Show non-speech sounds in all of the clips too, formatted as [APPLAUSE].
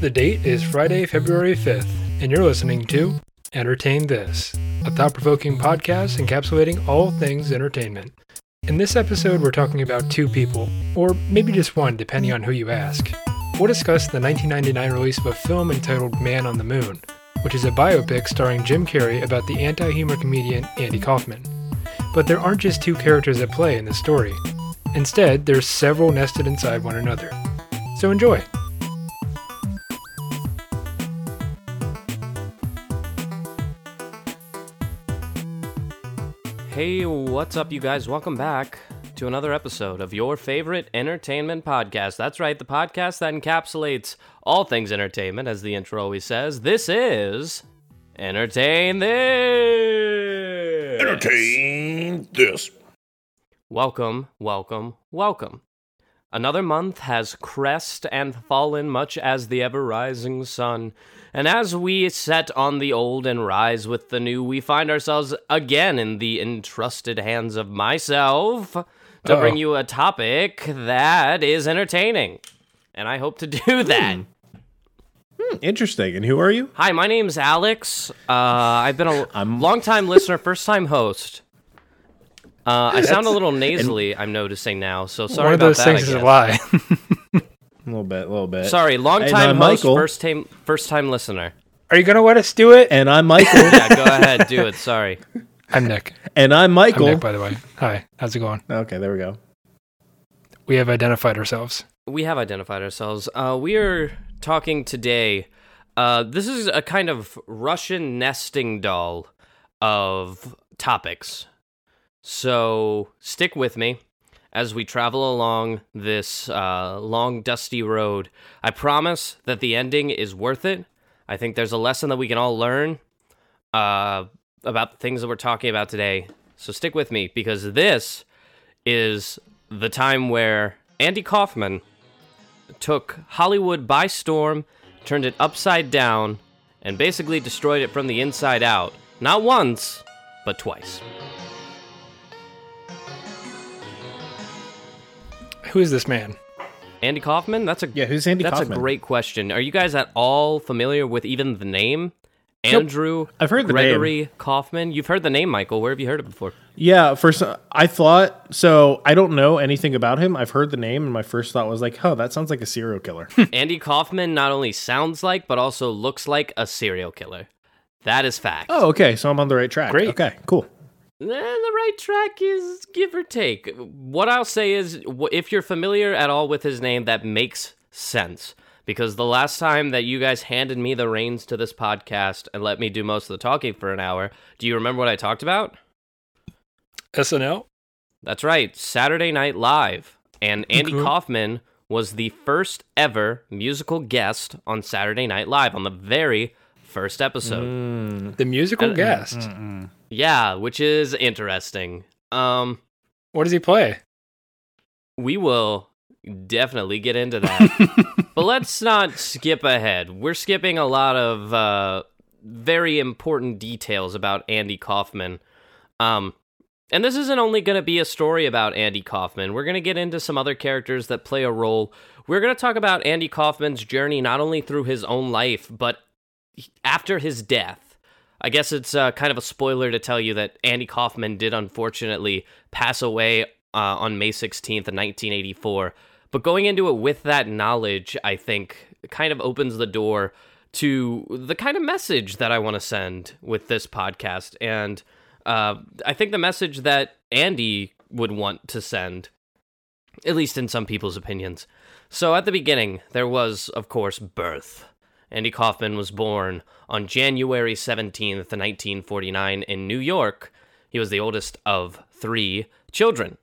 The date is Friday, February 5th, and you're listening to Entertain This, a thought provoking podcast encapsulating all things entertainment. In this episode, we're talking about two people, or maybe just one, depending on who you ask. We'll discuss the 1999 release of a film entitled Man on the Moon, which is a biopic starring Jim Carrey about the anti humor comedian Andy Kaufman. But there aren't just two characters at play in the story. Instead, there's several nested inside one another. So enjoy! Hey, what's up, you guys? Welcome back to another episode of your favorite entertainment podcast. That's right, the podcast that encapsulates all things entertainment, as the intro always says. This is Entertain This! Entertain this. Welcome, welcome, welcome. Another month has crest and fallen, much as the ever rising sun. And as we set on the old and rise with the new, we find ourselves again in the entrusted hands of myself to Uh-oh. bring you a topic that is entertaining. And I hope to do that. Hmm, interesting. And who are you? Hi, my name's Alex. Uh, I've been a [LAUGHS] I'm- long-time listener, first-time host. Uh, I sound a little nasally. I'm noticing now, so sorry one of those things is a lie. [LAUGHS] A little bit, a little bit. Sorry, long time I'm host, Michael. first time first time listener. Are you gonna let us do it? And I'm Michael. [LAUGHS] Yeah, go ahead, do it. Sorry. [LAUGHS] I'm Nick. and I'm Michael. I'm Michael. Nick, by the way. Hi, how's it going? okay, there we go. We have identified ourselves. We have identified ourselves. Uh, we are talking today. Uh, this is a kind of Russian nesting doll of topics. So stick with me as we travel along this uh, long, dusty road. I promise that the ending is worth it. I think there's a lesson that we can all learn uh, about the things that we're talking about today. So stick with me because this is the time where Andy Kaufman took Hollywood by storm, turned it upside down, and basically destroyed it from the inside out. Not once, but twice. Who is this man? Andy Kaufman? That's a Yeah, who's Andy That's Kaufman? a great question. Are you guys at all familiar with even the name? Andrew I've heard the Gregory Kaufman. You've heard the name, Michael. Where have you heard it before? Yeah, first I thought so. I don't know anything about him. I've heard the name, and my first thought was like, "Oh, that sounds like a serial killer." [LAUGHS] Andy Kaufman not only sounds like, but also looks like a serial killer. That is fact. oh, okay, so I'm on the right track. Great. Okay, cool. Eh, the right track is give or take. What I'll say is, if you're familiar at all with his name, that makes sense. Because the last time that you guys handed me the reins to this podcast and let me do most of the talking for an hour, do you remember what I talked about? SNL? That's right, Saturday Night Live. And Andy Okay. Kaufman was the first ever musical guest on Saturday Night Live on the very first episode. The musical Uh, guest. Yeah, which is interesting. Um, What does he play? we will definitely get into [LAUGHS] that. but let's not skip ahead. We're skipping a lot of uh, very important details about Andy Kaufman. Um, and this isn't only going to be a story about Andy Kaufman. We're going to get into some other characters that play a role. We're going to talk about Andy Kaufman's journey not only through his own life, but after his death. I guess it's uh, kind of a spoiler to tell you that Andy Kaufman did unfortunately pass away uh, on May 16th of 1984. But going into it with that knowledge, I think, kind of opens the door to the kind of message that I want to send with this podcast. And uh, I think the message that Andy would want to send, at least in some people's opinions. So at the beginning, there was, of course, birth. Andy Kaufman was born on January 17th, 1949, in New York. He was the oldest of three children.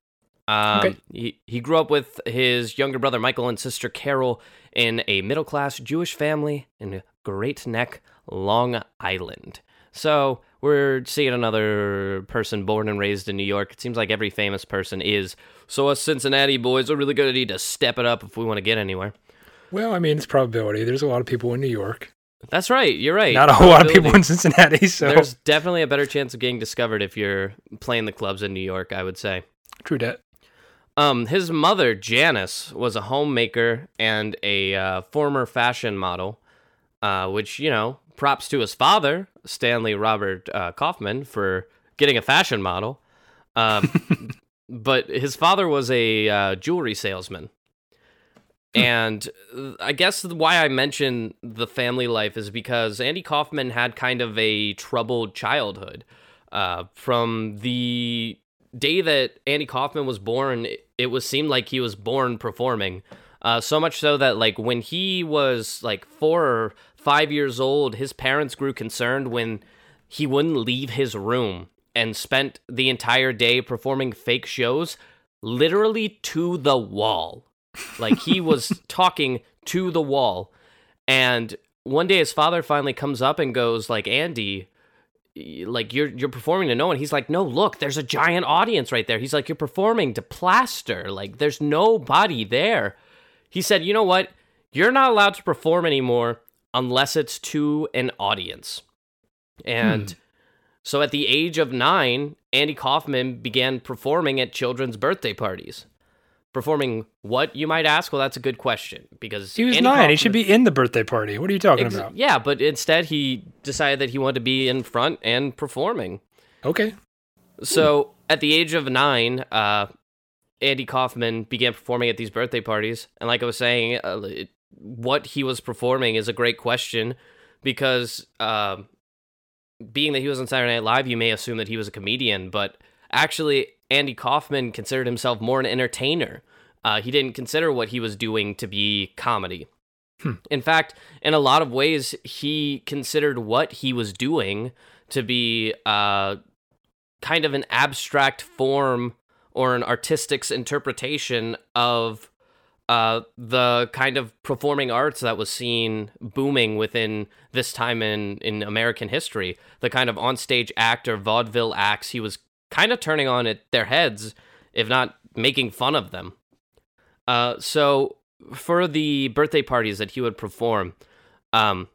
Um, Okay. he, he grew up with his younger brother Michael and sister Carol in a middle class Jewish family in Great Neck, Long Island. So we're seeing another person born and raised in New York. It seems like every famous person is. So us Cincinnati boys are really going to need to step it up if we want to get anywhere. Well, I mean, it's probability. There's a lot of people in New York. That's right. You're right. Not a whole lot of people in Cincinnati, [LAUGHS] so There's definitely a better chance of getting discovered if you're playing the clubs in New York, I would say. true that. Um, his mother, Janice, was a homemaker and a uh, former fashion model. uh, which you know, props to his father, Stanley Robert uh, Kaufman, for getting a fashion model. Um, [LAUGHS] but his father was a uh, jewelry salesman. And uh, I guess why I mention the family life is because Andy Kaufman had kind of a troubled childhood. Uh, from the day that Andy Kaufman was born, it, was seemed like he was born performing. Uh, so much so that like when he was like four or five years old, his parents grew concerned when he wouldn't leave his room and spent the entire day performing fake shows literally to the wall. Like he was [LAUGHS] talking to the wall. And one day his father finally comes up and goes like, "Andy, like you're you're performing to no one." He's like, "No, look, there's a giant audience right there." He's like, "You're performing to plaster. Like there's nobody there." He said, "You know what? You're not allowed to perform anymore unless it's to an audience." And Hmm. so at the age of 9, Andy Kaufman began performing at children's birthday parties. Performing what, you might ask? Well, that's a good question because He was Andy nine. He should be in the birthday party. What are you talking Ex- about? Yeah, but instead he decided that he wanted to be in front and performing. Okay. So at the age of nine, uh, Andy Kaufman began performing at these birthday parties, and like I was saying, uh, it- what he was performing is a great question because uh, being that he was on Saturday Night Live, you may assume that he was a comedian, but actually, Andy Kaufman considered himself more an entertainer. Uh, he didn't consider what he was doing to be comedy. In fact, in a lot of ways, he considered what he was doing to be uh, kind of an abstract form or an artistic's interpretation of uh, the kind of performing arts that was seen booming within this time in, in American history. The kind of onstage act or vaudeville acts he was kind of turning on at their heads, if not making fun of them. Uh, so for the birthday parties that he would perform, um,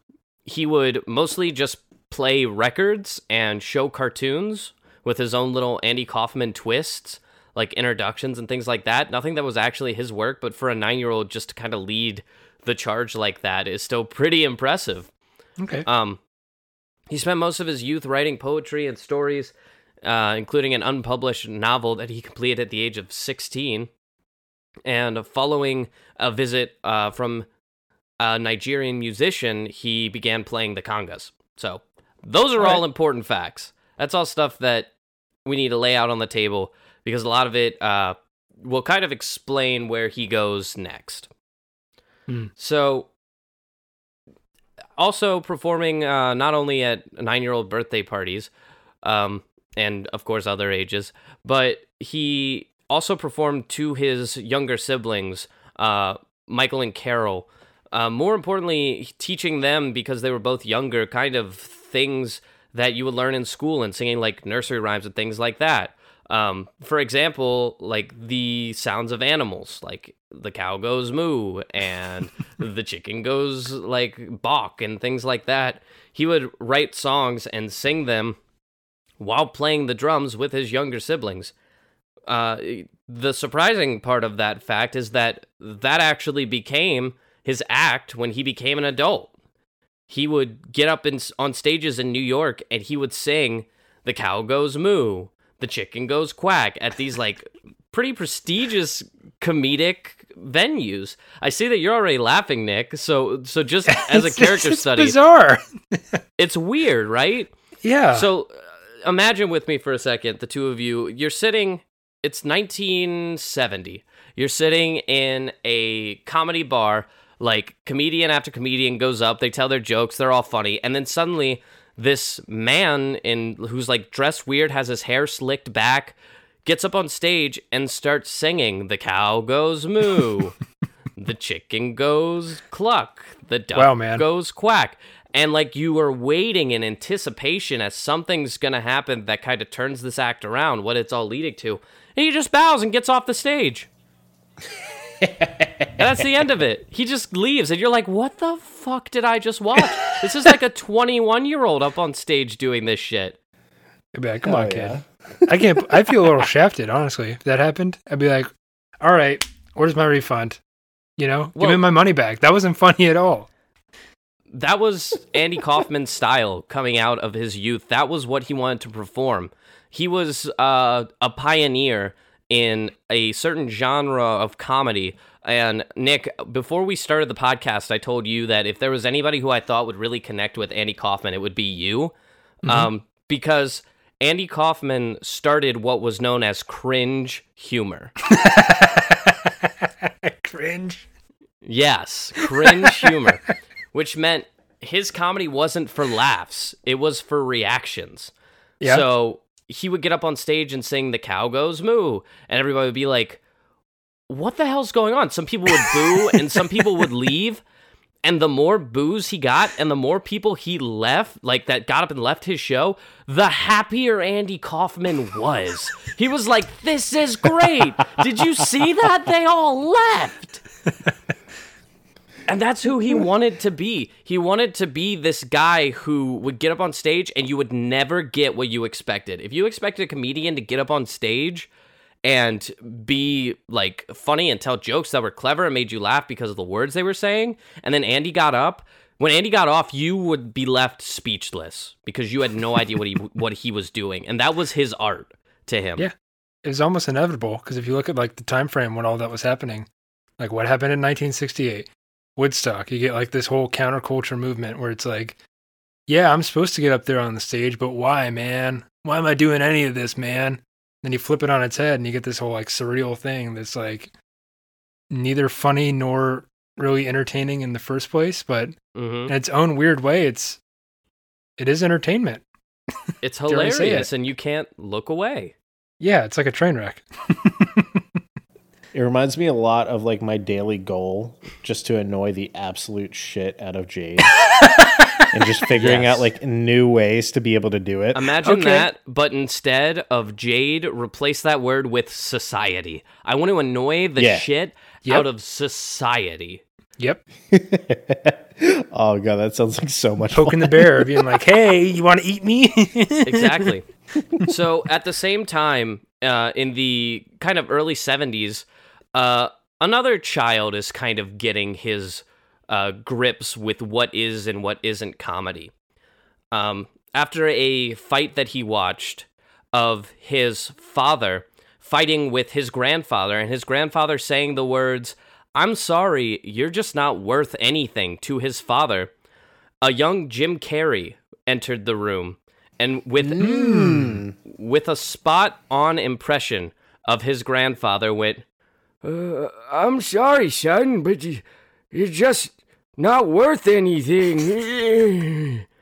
he would mostly just play records and show cartoons with his own little Andy Kaufman twists, like introductions and things like that. Nothing that was actually his work, but for a nine year old just to kind of lead the charge like that is still pretty impressive. Okay. Um, he spent most of his youth writing poetry and stories, uh, including an unpublished novel that he completed at the age of 16. And following a visit uh, from a Nigerian musician, he began playing the congas. So, those are All right. all important facts. That's all stuff that we need to lay out on the table because a lot of it uh, will kind of explain where he goes next. Hmm. So, also performing uh, not only at nine year old birthday parties um, and, of course, other ages, but he also performed to his younger siblings, uh, Michael and Carol. Uh, more importantly, teaching them because they were both younger, kind of things that you would learn in school and singing like nursery rhymes and things like that. Um, for example, like the sounds of animals, like the cow goes moo and [LAUGHS] the chicken goes like bawk and things like that. He would write songs and sing them while playing the drums with his younger siblings. Uh, the surprising part of that fact is that that actually became his act when he became an adult. He would get up in, on stages in New York and he would sing "The cow goes moo," "The chicken goes quack" at these like pretty prestigious comedic venues. I see that you're already laughing, Nick. So, so just [LAUGHS] as a character it's study, bizarre. [LAUGHS] it's weird, right? Yeah. So imagine with me for a second, the two of you. You're sitting. It's 1970. You're sitting in a comedy bar. Like comedian after comedian goes up. They tell their jokes. They're all funny, and then suddenly this man in who's like dressed weird, has his hair slicked back, gets up on stage and starts singing. The cow goes moo. [LAUGHS] the chicken goes cluck. The duck Wow, man. goes quack. And like you are waiting in anticipation as something's gonna happen that kind of turns this act around, what it's all leading to. And he just bows and gets off the stage. and that's the end of it. He just leaves, and you're like, what the fuck did I just watch? this is like a 21 year old up on stage doing this shit. I'd be like, come Hell on, oh, yeah. kid. I can't. I feel a little shafted, honestly. If that happened, I'd be like, all right, where's my refund? You know, give me my money back. That wasn't funny at all. That was Andy Kaufman's style coming out of his youth. That was what he wanted to perform. He was uh, a pioneer in a certain genre of comedy. And Nick, before we started the podcast, I told you that if there was anybody who I thought would really connect with Andy Kaufman, it would be you. Um, because Andy Kaufman started what was known as cringe humor. [LAUGHS] Cringe. Yes, cringe humor, [LAUGHS] which meant his comedy wasn't for laughs, it was for reactions. Yeah. So he would get up on stage and sing The Cow Goes Moo, and everybody would be like, What the hell's going on? Some people would boo [LAUGHS] and some people would leave. And the more boos he got and the more people he left, like that got up and left his show, the happier Andy Kaufman was. He was like, This is great. Did you see that? They all left. [LAUGHS] And that's who he wanted to be. He wanted to be this guy who would get up on stage and you would never get what you expected. If you expected a comedian to get up on stage and be like funny and tell jokes that were clever and made you laugh because of the words they were saying, and then Andy got up, when Andy got off, you would be left speechless because you had no idea what he [LAUGHS] what he was doing, and that was his art to him. Yeah. It was almost inevitable because if you look at like the time frame when all that was happening, like what happened in 1968, Woodstock, you get like this whole counterculture movement where it's like, yeah, I'm supposed to get up there on the stage, but why, man? Why am I doing any of this, man? Then you flip it on its head and you get this whole like surreal thing that's like neither funny nor really entertaining in the first place, but hmm in its own weird way, it's it is entertainment. It's [LAUGHS] Dare I say hilarious, it? and you can't look away. Yeah, it's like a train wreck. [LAUGHS] It reminds me a lot of like my daily goal, just to annoy the absolute shit out of Jade, [LAUGHS] and just figuring Yes. out like new ways to be able to do it. Imagine Okay. that, but instead of Jade, replace that word with society. I want to annoy the Yeah. shit Yep. out of society. Yep. [LAUGHS] oh god, that sounds like so much Poking the bear, [LAUGHS] being like, hey, you want to eat me? Exactly. so at the same time, uh, in the kind of early 70s, uh, another child is kind of getting his uh, grips with what is and what isn't comedy. Um, after a fight that he watched of his father fighting with his grandfather, and his grandfather saying the words, I'm sorry, you're just not worth anything to his father, a young Jim Carrey entered the room and with with a spot on impression of his grandfather went uh, I'm sorry son but you, you're just not worth anything. [LAUGHS]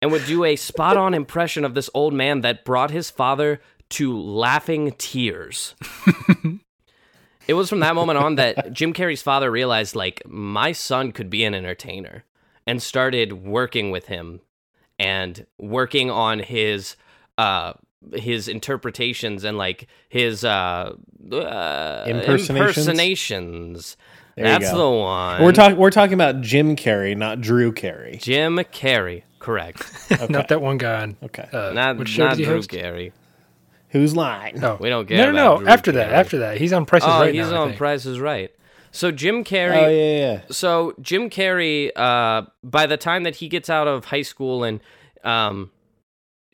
And would do a spot on impression of this old man that brought his father to laughing tears. [LAUGHS] It was from that moment on that Jim Carrey's father realized like my son could be an entertainer and started working with him and working on his uh his interpretations and like his uh, uh Impersonations? impersonations. That's the one. We're talking. We're talking about Jim Carrey, not Drew Carey. Jim Carrey, correct. [LAUGHS] Not that one guy on. Okay. Uh, not what show not did he Drew host? Carey. Who's lying? No, We don't no, care no, no. about Drew After that, after that, he's on Price is Oh, Right he's now. On think. Price is Right. So Jim Carrey. Oh yeah, yeah. so Jim Carrey, uh, by the time that he gets out of high school and um,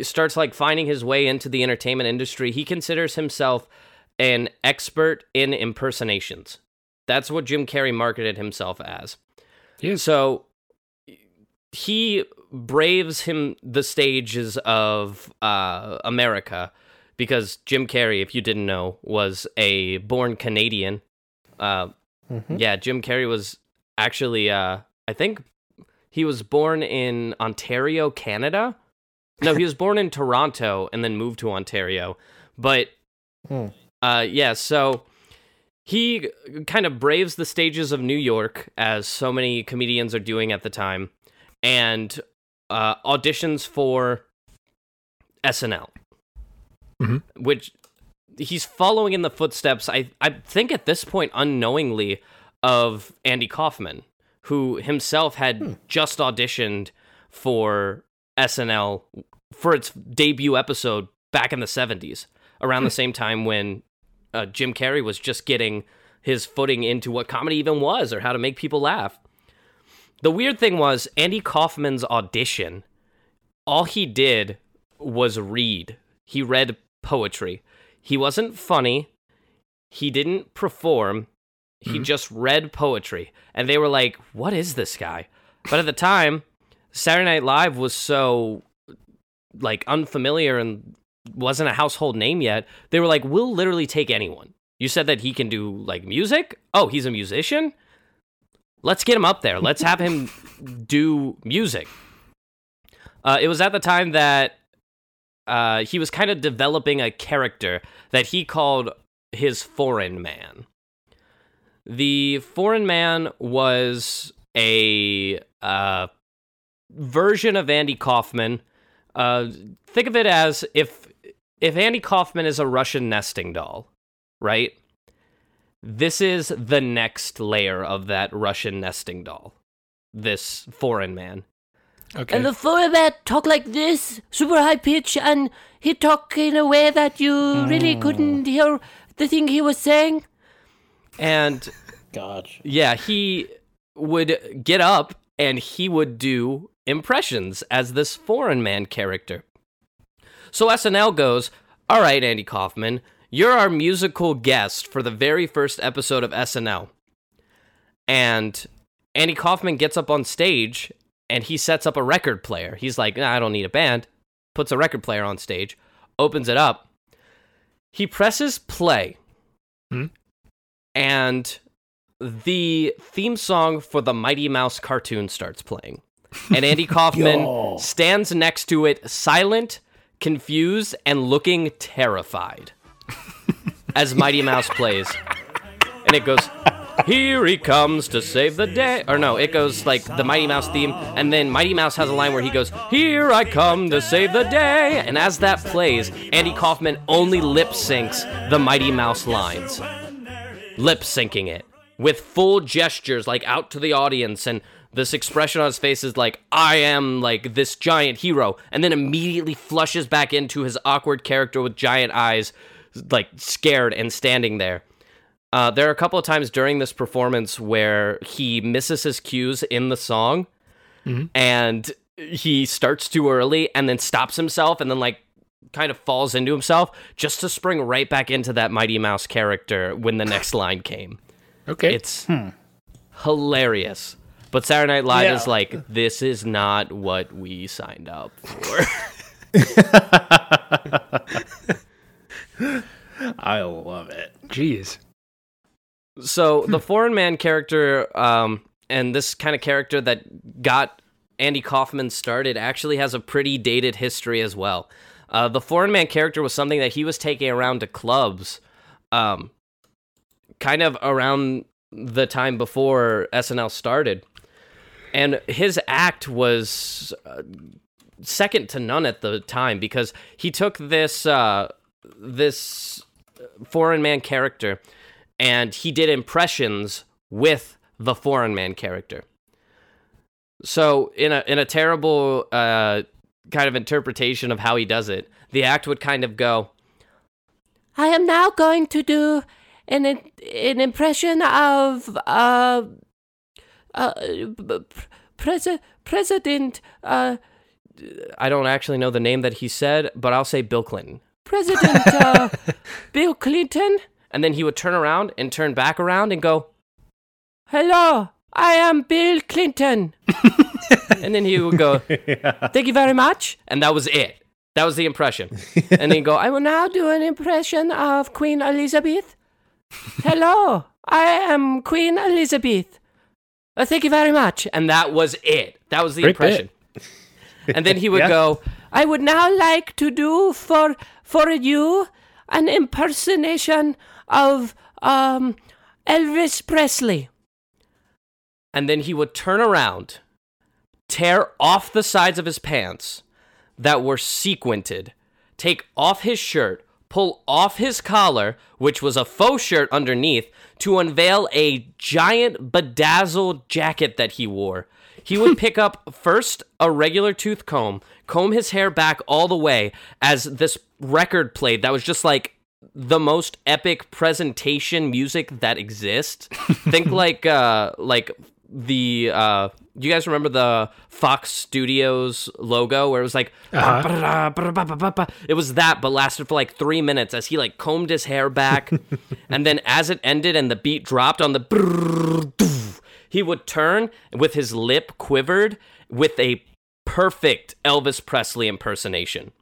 starts like finding his way into the entertainment industry, he considers himself an expert in impersonations. That's what Jim Carrey marketed himself as. Is. So he braves him the stages of uh, America because Jim Carrey, if you didn't know, was a born Canadian. Uh, Mhm. Yeah, Jim Carrey was actually, uh, I think he was born in Ontario, Canada. No, he was born in Toronto and then moved to Ontario. But Hmm. uh, yeah, so he kind of braves the stages of New York, as so many comedians are doing at the time, and uh, auditions for SNL, Mhm. which he's following in the footsteps. I I think at this point unknowingly of Andy Kaufman, who himself had just auditioned for SNL for its debut episode back in the 70s, around the same time when uh, Jim Carrey was just getting his footing into what comedy even was or how to make people laugh. The weird thing was Andy Kaufman's audition. All he did was read. He read poetry. He wasn't funny. He didn't perform. He just read poetry. And they were like, "What is this guy?" But at the time, Saturday Night Live was so like unfamiliar and wasn't a household name yet. They were like, "We'll literally take anyone." You said that he can do like music? Oh, he's a musician? Let's get him up there. Let's have him [LAUGHS] do music. Uh, it was at the time that uh, he was kind of developing a character that he called his foreign man. The foreign man was a uh, version of Andy Kaufman. Uh, think of it as if if Andy Kaufman is a Russian nesting doll, right? This is the next layer of that Russian nesting doll. This foreign man. Okay. And the foreign man talk like this, super high pitch, and he talk in a way that you really couldn't hear the thing he was saying. And Gotcha. yeah, he would get up and he would do impressions as this foreign man character. So SNL goes, All right, Andy Kaufman, you're our musical guest for the very first episode of SNL. And Andy Kaufman gets up on stage and he sets up a record player. He's like, nah, I don't need a band. Puts a record player on stage, opens it up. He presses play. Hmm. And the theme song for the Mighty Mouse cartoon starts playing. And Andy Kaufman [LAUGHS] stands next to it, silent, confused, and looking terrified as Mighty Mouse plays. And it goes, Here he comes to save the day. Or no, it goes like the Mighty Mouse theme. And then Mighty Mouse has a line where he goes, Here I come to save the day. And as that plays, Andy Kaufman only lip syncs the Mighty Mouse lines lip syncing it with full gestures like out to the audience and this expression on his face is like i am like this giant hero and then immediately flushes back into his awkward character with giant eyes like scared and standing there uh, there are a couple of times during this performance where he misses his cues in the song and he starts too early and then stops himself and then like kind of falls into himself just to spring right back into that Mighty Mouse character when the next line came. okay. It's hilarious. But Saturday Night Live Yeah. is like, this is not what we signed up for. [LAUGHS] I love it. Jeez. so the foreign man character, um, and this kind of character that got Andy Kaufman started actually has a pretty dated history as well. Uh, the foreign man character was something that he was taking around to clubs, um, kind of around the time before SNL started, and his act was uh, second to none at the time because he took this uh, this foreign man character and he did impressions with the foreign man character. So in a in a terrible uh, kind of interpretation of how he does it, the act would kind of go, I am now going to do an an impression of uh, uh, pres- President uh, I don't actually know the name that he said, but I'll say Bill Clinton. President uh, [LAUGHS] Bill Clinton. And then he would turn around and turn back around and go, Hello, I am Bill Clinton. [LAUGHS] and then he would go, [LAUGHS] Thank you very much. and that was it. That was the impression. And then he'd go, I will now do an impression of Queen Elizabeth. Hello, I am Queen Elizabeth. Uh, thank you very much. and that was it. That was the Great impression. and then he would [LAUGHS] Yeah. go, I would now like to do for for you an impersonation of um Elvis Presley. and then he would turn around, tear off the sides of his pants that were sequinted, take off his shirt, pull off his collar, which was a faux shirt underneath, to unveil a giant bedazzled jacket that he wore. He would [LAUGHS] pick up first a regular tooth comb, comb his hair back all the way as this record played that was just like the most epic presentation music that exists. [LAUGHS] Think like uh like the uh you guys remember the Fox Studios logo where it was like Uh-huh. it was that but lasted for like 3 minutes as he like combed his hair back [LAUGHS] and then as it ended and the beat dropped on the he would turn with his lip quivered with a perfect Elvis Presley impersonation.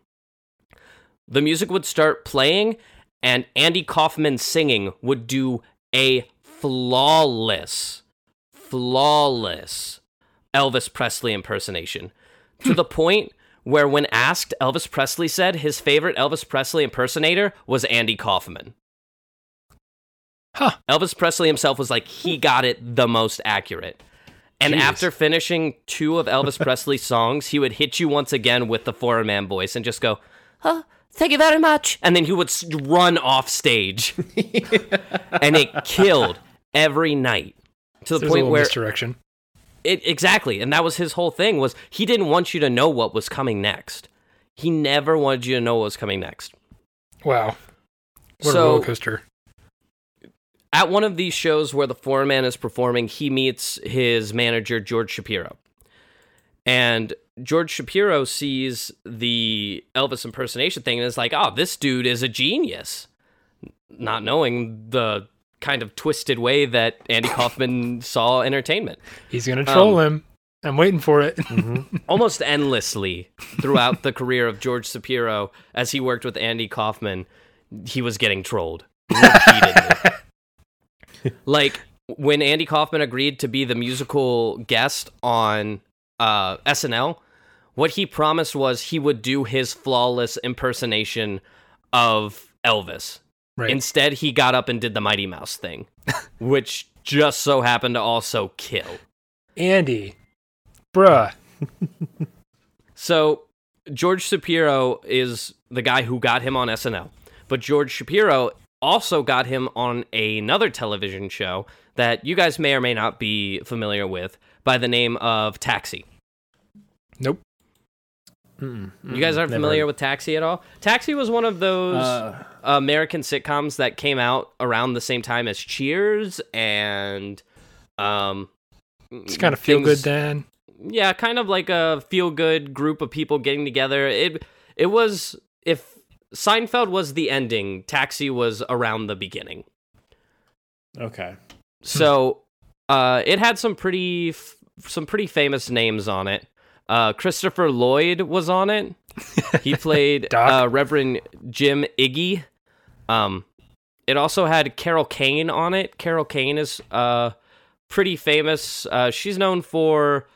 The music would start playing and Andy Kaufman singing would do a flawless flawless Elvis Presley impersonation to hmm. the point where, when asked, Elvis Presley said his favorite Elvis Presley impersonator was Andy Kaufman. Huh. Elvis Presley himself was like, he hmm. got it the most accurate. And Jeez. after finishing two of Elvis [LAUGHS] Presley's songs, he would hit you once again with the foreign man voice and just go, Oh, thank you very much. and then he would run off stage. [LAUGHS] and it killed every night to the a point where misdirection. it exactly, and that was his whole thing was he didn't want you to know what was coming next. He never wanted you to know what was coming next. Wow. What a roller coaster. At one of these shows where the foreign man is performing, he meets his manager George Shapiro. And George Shapiro sees the Elvis impersonation thing and is like, "Oh, this dude is a genius." Not knowing the kind of twisted way that Andy Kaufman [LAUGHS] saw entertainment. He's gonna troll um, him. I'm waiting for it. [LAUGHS] almost endlessly throughout the career of George Shapiro as he worked with Andy Kaufman, he was getting trolled repeatedly. [LAUGHS] like when Andy Kaufman agreed to be the musical guest on uh, SNL, what he promised was he would do his flawless impersonation of Elvis. Right. Instead, he got up and did the Mighty Mouse thing, [LAUGHS] which just so happened to also kill. Andy. Bruh. So George Shapiro is the guy who got him on SNL, but George Shapiro also got him on another television show that you guys may or may not be familiar with by the name of Taxi. Nope. Mm-mm, You guys aren't familiar with Taxi at all? Taxi was one of those Uh, American sitcoms that came out around the same time as Cheers and um It's kind of feel good then. yeah, kind of like a feel good group of people getting together. It it was if Seinfeld was the ending, Taxi was around the beginning. okay. So uh, it had some pretty f- some pretty famous names on it. Uh, Christopher Lloyd was on it. He [LAUGHS] played uh, Reverend Jim Iggy. Um, it also had Carol Kane on it. Carol Kane is uh, pretty famous. Uh, she's known for.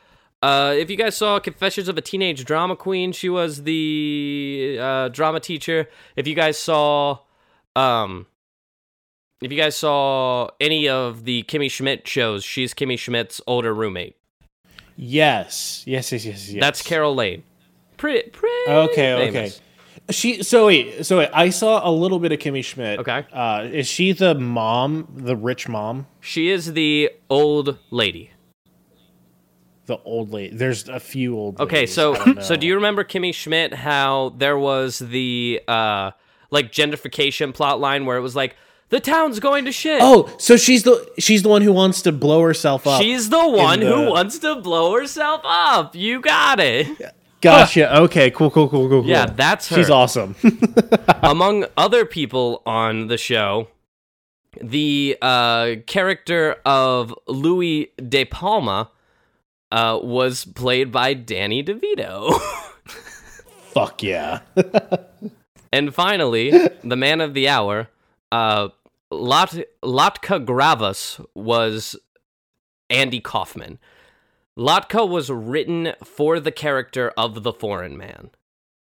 Uh, if you guys saw Confessions of a Teenage Drama Queen, she was the uh, drama teacher. If you guys saw, um, if you guys saw any of the Kimmy Schmidt shows, she's Kimmy Schmidt's older roommate. Yes. Yes. Yes. Yes. yes. That's Carol Lane. Pretty, pretty. Okay. Okay. She. So wait. So wait. I saw a little bit of Kimmy Schmidt. Okay. Uh, is she the mom, the rich mom, She is the old lady. the old lady? There's a few old. Okay, ladies, so so do you remember Kimmy Schmidt? How there was the uh like gentrification plot line where it was like the town's going to shit. Oh, so she's the she's the one who wants to blow herself up. She's the one the- who wants to blow herself up. You got it. Gotcha. Okay. Cool. Cool. Cool. Cool. cool. Yeah, that's her. She's awesome. [LAUGHS] Among other people on the show, the uh, character of Louie De Palma uh, was played by Danny DeVito. Fuck yeah. [LAUGHS] and finally, the man of the hour, uh, Lot- Latka Gravas, was Andy Kaufman. Latka was written for the character of the foreign man.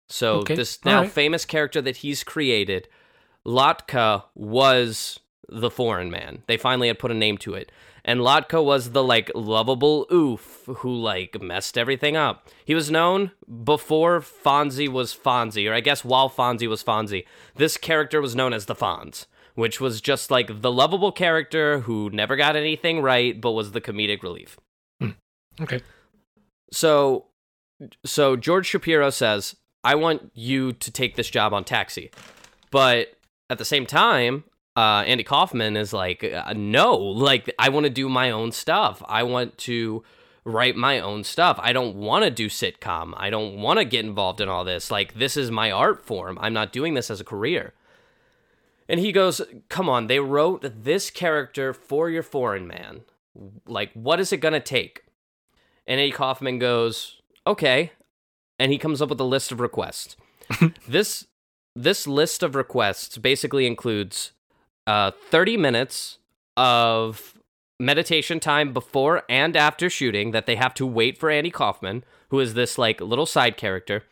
So Okay, this now alright. famous character that he's created, Latka was the foreign man. They finally had put a name to it. And Latka was the like lovable oof who like messed everything up. He was known before Fonzie was Fonzie, or I guess while Fonzie was Fonzie. This character was known as the Fonz, which was just like the lovable character who never got anything right but was the comedic relief. Okay. So, so George Shapiro says, "I want you to take this job on Taxi," but at the same time, uh, Andy Kaufman is like, uh, no, like I want to do my own stuff. I want to write my own stuff. I don't want to do sitcom. I don't want to get involved in all this. Like this is my art form. I'm not doing this as a career. And he goes, "Come on, they wrote this character for your foreign man. Like what is it going to take?" And Andy Kaufman goes, "Okay." And he comes up with a list of requests. [LAUGHS] this this list of requests basically includes uh, 30 minutes of meditation time before and after shooting that they have to wait for Andy Kaufman, who is this like little side character.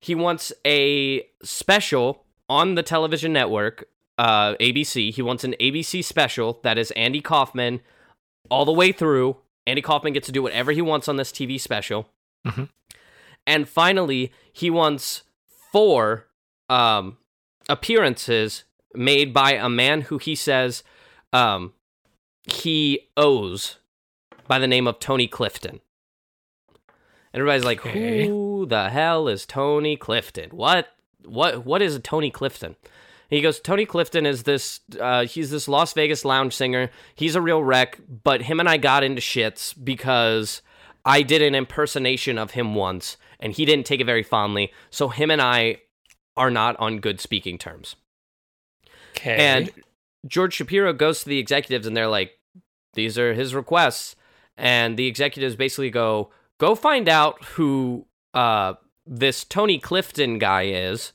He wants a special on the television network, uh, ABC. He wants an ABC special that is Andy Kaufman all the way through. Andy Kaufman gets to do whatever he wants on this TV special. Mhm. And finally, he wants four um, appearances made by a man who he says um, he owes by the name of Tony Clifton. And everybody's like, Okay. "Who the hell is Tony Clifton? What what what is Tony Clifton?" He goes, "Tony Clifton is this uh, he's this Las Vegas lounge singer. He's a real wreck, but him and I got into shits because I did an impersonation of him once, and he didn't take it very fondly. So him and I are not on good speaking terms." Okay. And George Shapiro goes to the executives and they're like, these are his requests. And the executives basically go, go find out who uh, this Tony Clifton guy is,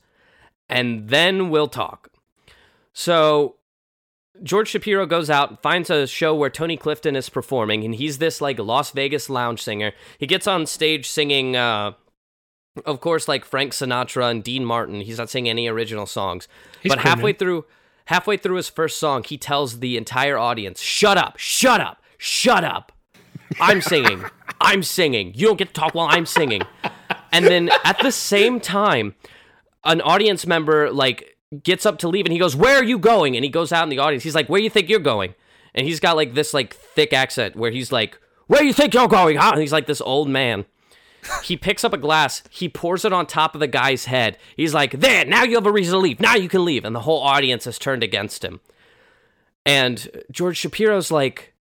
and then we'll talk. So George Shapiro goes out, finds a show where Tony Clifton is performing, and he's this like Las Vegas lounge singer. He gets on stage singing, uh, of course, like Frank Sinatra and Dean Martin. He's not singing any original songs. He's but halfway through, halfway through his first song, he tells the entire audience, "Shut up! Shut up! Shut up! I'm singing. [LAUGHS] I'm singing. You don't get to talk while I'm singing." And then at the same time, an audience member like gets up to leave and he goes, "Where are you going?" And he goes out in the audience. He's like, "Where do you think you're going?" And he's got like this like thick accent where he's like, "Where you think you're going?" Huh? And he's like this old man. He picks up a glass, he pours it on top of the guy's head. He's like, "There, now you have a reason to leave. Now you can leave." And the whole audience has turned against him. And George Shapiro's like,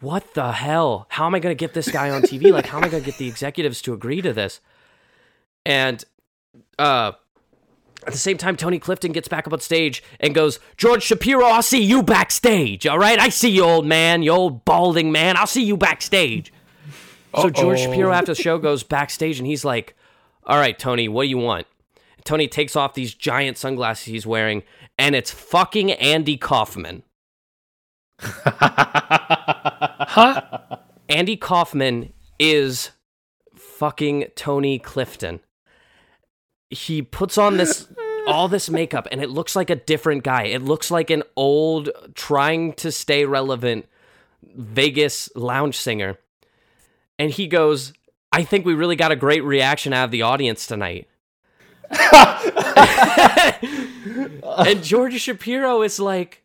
"What the hell? How am I going to get this guy on TV? Like how am I going to get the executives to agree to this?" And uh at the same time, Tony Clifton gets back up on stage and goes, George Shapiro, I'll see you backstage. All right. I see you, old man, you old balding man. I'll see you backstage. So George Uh-oh. Shapiro after the show goes backstage and he's like, All right, Tony, what do you want? Tony takes off these giant sunglasses he's wearing, and it's fucking Andy Kaufman. [LAUGHS] huh? Andy Kaufman is fucking Tony Clifton. He puts on this [LAUGHS] all this makeup and it looks like a different guy. It looks like an old trying to stay relevant Vegas lounge singer. And he goes, "I think we really got a great reaction out of the audience tonight." [LAUGHS] and George Shapiro is like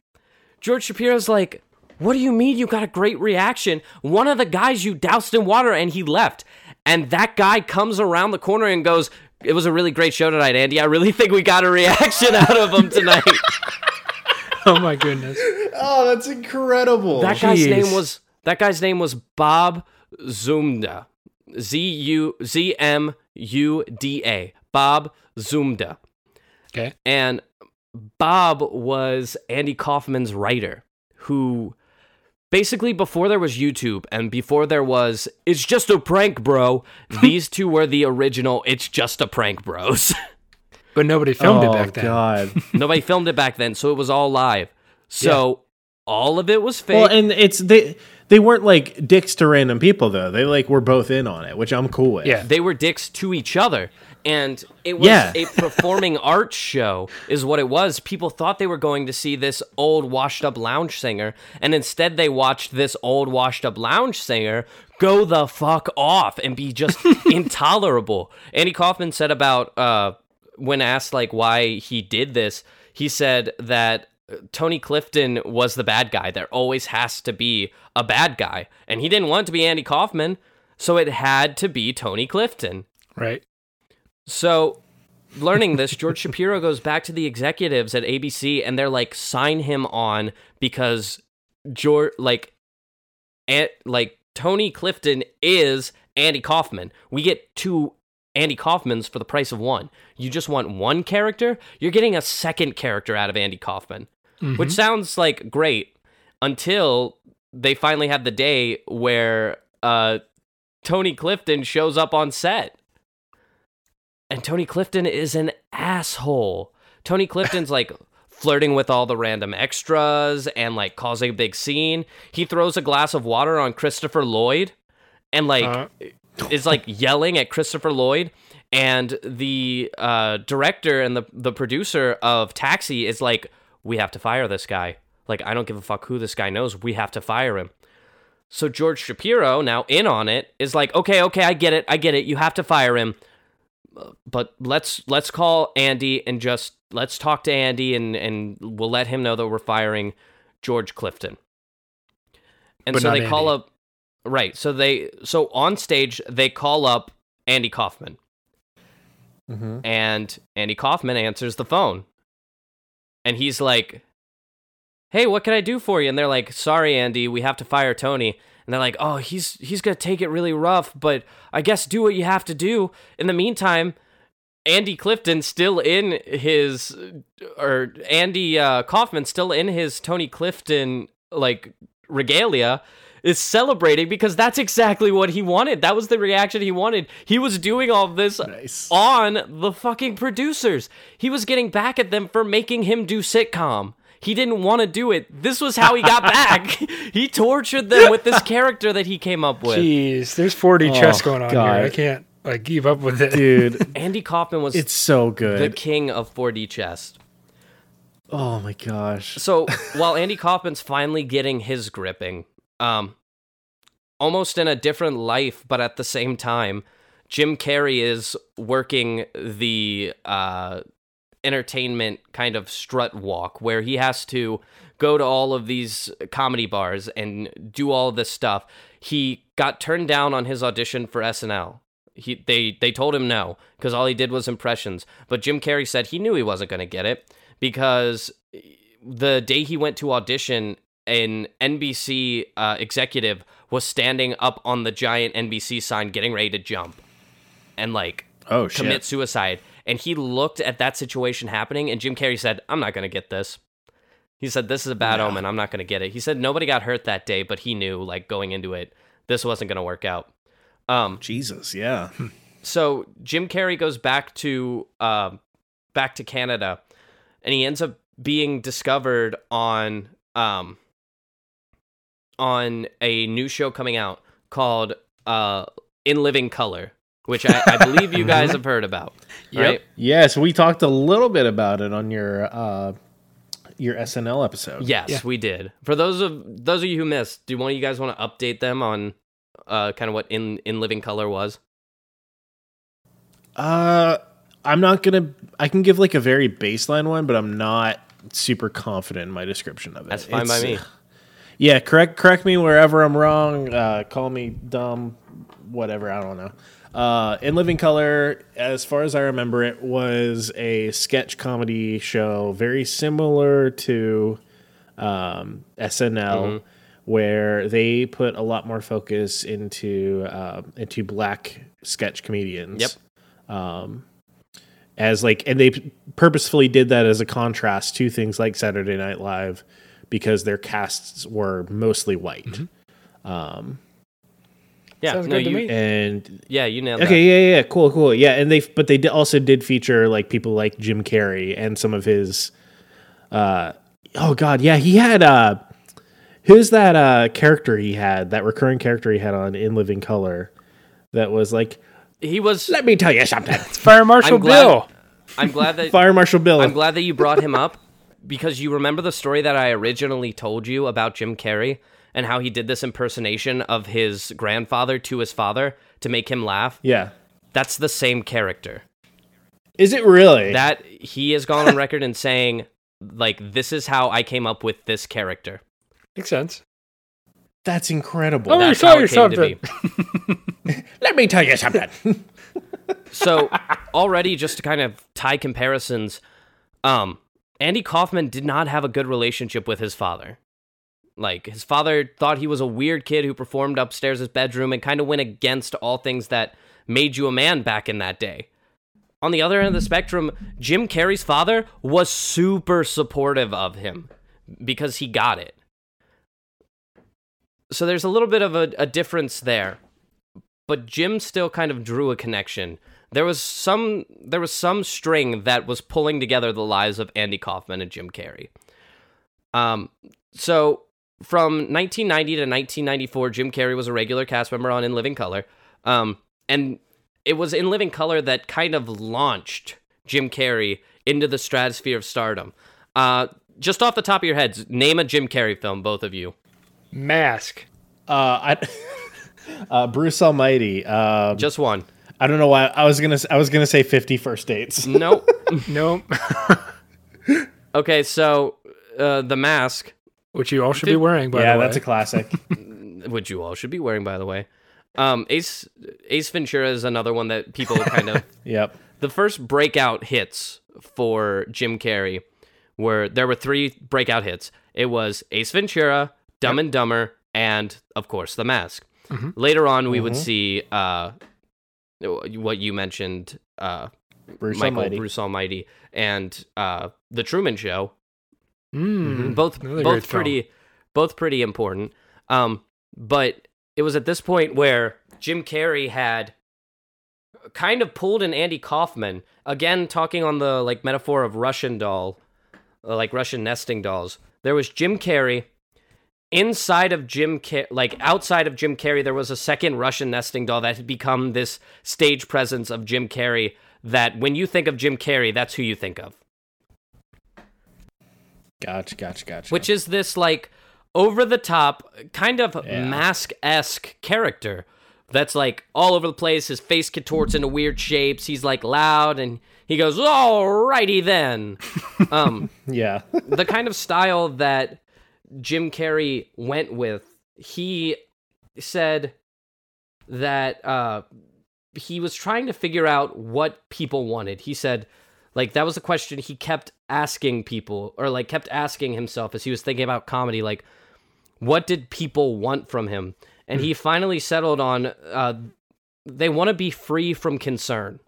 George Shapiro's like, what do you mean you got a great reaction? One of the guys you doused in water and he left. And that guy comes around the corner and goes, It was a really great show tonight, Andy. I really [LAUGHS] think we got a reaction out of him tonight. [LAUGHS] Oh my goodness. oh, that's incredible. that guy's name was that guy's name was Bob Zmuda. Z U Z M U D A. Bob Zmuda. Okay. And Bob was Andy Kaufman's writer who basically before there was YouTube and before there was it's just a prank bro, [LAUGHS] these two were the original it's just a prank bros. [LAUGHS] But nobody filmed oh, it back then. God. [LAUGHS] Nobody filmed it back then, so it was all live. So all of it was fake. well, and it's they they weren't like dicks to random people though. They like were both in on it, which I'm cool with. Yeah. they were dicks to each other and it was Yeah. a performing [LAUGHS] arts show is what it was people thought they were going to see this old washed up lounge singer and instead they watched this old washed up lounge singer go the fuck off and be just [LAUGHS] intolerable andy kaufman said about uh when asked like why he did this he said that Tony Clifton was the bad guy. There always has to be a bad guy. And he didn't want to be Andy Kaufman, so it had to be Tony Clifton. Right. So learning this, George Shapiro goes back to the executives at ABC and they're like, sign him on because George, like, and, like Tony Clifton is Andy Kaufman. We get two Andy Kaufmans for the price of one. You just want one character, you're getting a second character out of Andy Kaufman, which sounds like great until they finally have the day where uh, Tony Clifton shows up on set. And Tony Clifton is an asshole. Tony Clifton's like flirting with all the random extras and like causing a big scene. He throws a glass of water on Christopher Lloyd and like Uh, is like yelling at Christopher Lloyd. And the uh, director and the the producer of Taxi is like, we have to fire this guy. Like, I don't give a fuck who this guy knows. We have to fire him. So George Shapiro, now in on it, is like, okay, okay, I get it, I get it. You have to fire him, but let's let's call Andy and just let's talk to Andy and and we'll let him know that we're firing George Clifton. And But so they call Andy. up, right? So they so on stage they call up Andy Kaufman, Mhm. and Andy Kaufman answers the phone, and he's like, "Hey, what can I do for you?" And they're like, "Sorry, Andy, we have to fire Tony." And they're like, "Oh, he's he's gonna take it really rough, but I guess do what you have to do." In the meantime, Andy Clifton still in his or Andy uh, Kaufman still in his Tony Clifton like regalia is celebrating because that's exactly what he wanted. That was the reaction he wanted. He was doing all this Nice. on the fucking producers. He was getting back at them for making him do sitcom. He didn't want to do it. This was how he got [LAUGHS] back. he tortured them with this character that he came up with. Jeez, there's 4D chess Oh, going on God. here. I can't like keep up with it. Dude, [LAUGHS] Andy Kaufman was it's so good, the king of 4D chess. Oh my gosh. So while Andy Kaufman's finally getting his gripping, um, almost in a different life, but at the same time, Jim Carrey is working the uh, entertainment kind of strut walk where he has to go to all of these comedy bars and do all this stuff. He got turned down on his audition for SNL. He they they told him no because all he did was impressions. But Jim Carrey said he knew he wasn't going to get it because the day he went to audition, an NBC uh, executive was standing up on the giant NBC sign, getting ready to jump, and like Oh shit. commit suicide. And he looked at that situation happening, and Jim Carrey said, "I'm not going to get this." He said, "This is a bad omen. I'm not going to get it." He said nobody got hurt that day, but he knew, like going into it, this wasn't going to work out. Um, Jesus, yeah. [LAUGHS] so Jim Carrey goes back to um back to Canada, and he ends up being discovered on um on a new show coming out called uh In Living Color, which I, I believe you guys have heard about. Yep. Right? Yes, we talked a little bit about it on your uh your SNL episode. Yes, Yeah. we did. For those of those of you who missed, do one of you guys want to update them on uh kind of what In In Living Color was? Uh I'm not gonna I can give like a very baseline one, but I'm not super confident in my description of it. That's fine by me. Yeah, correct correct me wherever I'm wrong. Uh, call me dumb, whatever. I don't know. Uh, in Living Color, as far as I remember, it was a sketch comedy show, very similar to um, SNL, where they put a lot more focus into uh, into black sketch comedians. Yep. As like, and they purposefully did that as a contrast to things like Saturday Night Live, because their casts were mostly white. Yeah, Sounds no, good to you, me. And yeah, you nailed okay, yeah, yeah, cool, cool, yeah. And they, but they also did feature like people like Jim Carrey and some of his. Uh, oh God, yeah, he had. Uh, who's that uh character he had? That recurring character he had on In Living Color, that was like. He was. let me tell you something. [LAUGHS] Fire Marshal I'm glad- Bill. I'm glad that [LAUGHS] Fire Marshal Bill. I'm glad that you brought him up because you remember the story that I originally told you about Jim Carrey and how he did this impersonation of his grandfather to his father to make him laugh. yeah. That's the same character. Is it really? That he has gone on [LAUGHS] record and saying like this is how I came up with this character. Makes sense. That's incredible. Oh, That's saw how you it came to something. [LAUGHS] Let me tell you something. [LAUGHS] so already just to kind of tie comparisons, um, Andy Kaufman did not have a good relationship with his father. Like his father thought he was a weird kid who performed upstairs his bedroom and kind of went against all things that made you a man back in that day. On the other end of the spectrum, Jim Carrey's father was super supportive of him because he got it. So there's a little bit of a, a difference there. But Jim still kind of drew a connection. There was some there was some string that was pulling together the lives of Andy Kaufman and Jim Carrey. Um so from 1990 to 1994, Jim Carrey was a regular cast member on In Living Color. Um, and it was In Living Color that kind of launched Jim Carrey into the stratosphere of stardom. Uh, just off the top of your heads, name a Jim Carrey film, both of you. Mask. Uh, I, [LAUGHS] uh, Bruce Almighty. Uh, Just one. I don't know why I was gonna. I was gonna say Fifty First Dates. Nope. [LAUGHS] Nope. [LAUGHS] okay, so uh, The Mask, Which you all should be wearing, by yeah, the way. that's a classic. [LAUGHS] which you all should be wearing, by the way. Um, Ace Ace Ventura is another one that people kind of [LAUGHS] yep. the first breakout hits for Jim Carrey were there were three breakout hits. It was Ace Ventura, Dumb and Dumber, and of course The Mask. Later on, we would see uh, what you mentioned, uh, Bruce Michael Almighty. Bruce Almighty, and uh, The Truman Show. Mm, Both another both film. pretty both pretty important. Um, but it was at this point where Jim Carrey had kind of pulled an Andy Kaufman again, talking on the like metaphor of Russian doll, uh, like Russian nesting dolls. There was Jim Carrey. Inside of Jim, Car- like outside of Jim Carrey, there was a second Russian nesting doll that had become this stage presence of Jim Carrey. That when you think of Jim Carrey, that's who you think of. Gotcha, gotcha, gotcha. which is this like over the top kind of Yeah. mask esque character that's like all over the place. His face contorts into weird shapes. He's like loud and he goes, "Alrighty then." [LAUGHS] um, yeah. [LAUGHS] the kind of style that Jim Carrey went with, he said that uh, he was trying to figure out what people wanted. He said, like, that was a question he kept asking people, or like kept asking himself as he was thinking about comedy, like, what did people want from him? And he hmm. finally settled on uh, they want to be free from concern.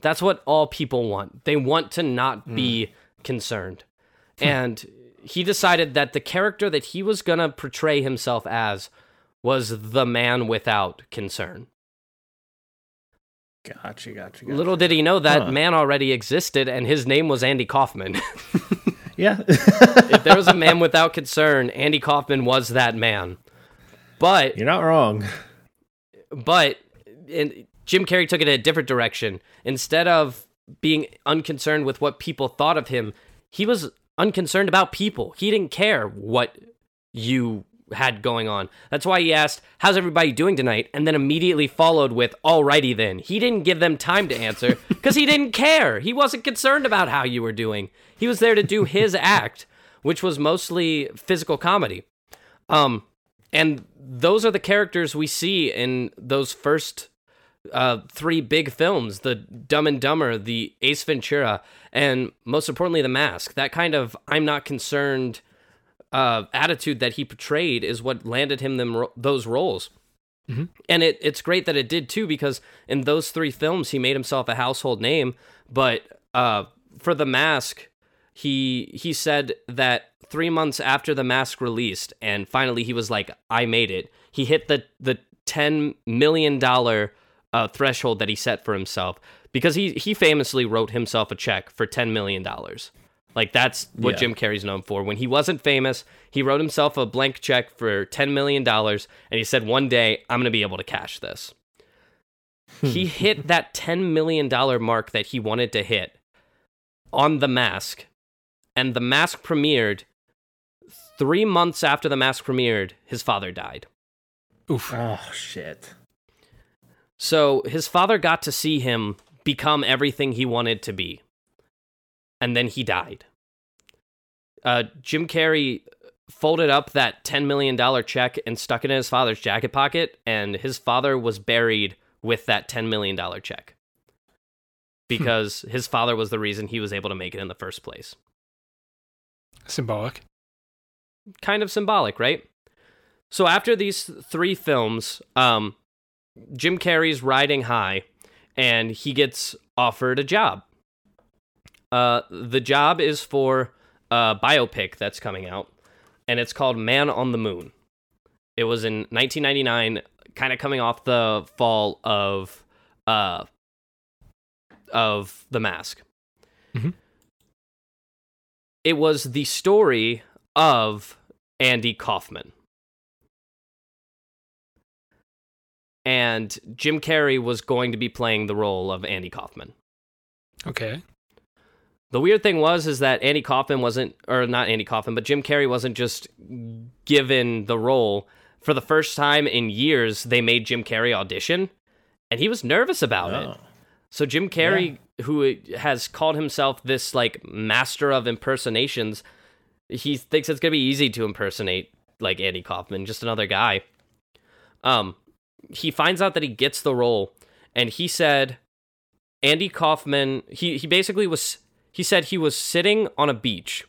That's what all people want. They want to not hmm. be concerned. [LAUGHS] Hmm. And he decided that the character that he was going to portray himself as was the man without concern. Gotcha, gotcha, gotcha. Little did he know that Huh. man already existed and his name was Andy Kaufman. [LAUGHS] Yeah. if there was a man without concern, Andy Kaufman was that man. But You're not wrong. but and Jim Carrey took it in a different direction. Instead of being unconcerned with what people thought of him, he was unconcerned about people. He didn't care what you had going on. That's why he asked, "How's everybody doing tonight?" and then immediately followed with, "Alrighty then." He didn't give them time to answer [LAUGHS] because he didn't care. He wasn't concerned about how you were doing. He was there to do his [LAUGHS] act, which was mostly physical comedy. Um, and those are the characters we see in those first uh, three big films the Dumb and Dumber, the Ace Ventura, and most importantly, The Mask. That kind of I'm not concerned uh, attitude that he portrayed is what landed him them ro- those roles. And it, it's great that it did too, because in those three films, he made himself a household name. But uh, for The Mask, he he said that three months after The Mask released, and finally he was like, "I made it." He hit the the ten million dollar uh, threshold that he set for himself because he he famously wrote himself a check for ten million dollars. Like that's what Yeah. Jim Carrey's known for. When he wasn't famous, he wrote himself a blank check for ten million dollars, and he said, "One day I'm going to be able to cash this." Hmm. he hit that ten million dollar mark that he wanted to hit on The Mask, and The Mask premiered. Three months after The Mask premiered, his father died. Oof. Oh shit. So his father got to see him become everything he wanted to be. And then he died. Uh, Jim Carrey folded up that $10 million check and stuck it in his father's jacket pocket, and his father was buried with that $10 million check. because his father was the reason he was able to make it in the first place. Symbolic. Kind of symbolic, right? So after these three films, um, Jim Carrey's riding high, and he gets offered a job. Uh, the job is for a biopic that's coming out, and it's called Man on the Moon. It was in 1999, kind of coming off the fall of uh, of The Mask. Mhm. It was the story of Andy Kaufman. And Jim Carrey was going to be playing the role of Andy Kaufman. Okay. The weird thing was is that Andy Kaufman wasn't or not Andy Kaufman, but Jim Carrey wasn't just given the role. For the first time in years, they made Jim Carrey audition, and he was nervous about it. Oh. So Jim Carrey, who has called himself this like master of impersonations, he thinks it's gonna be easy to impersonate like Andy Kaufman, just another guy. Um, he finds out that he gets the role, and he said, Andy Kaufman. He he basically was. He said he was sitting on a beach,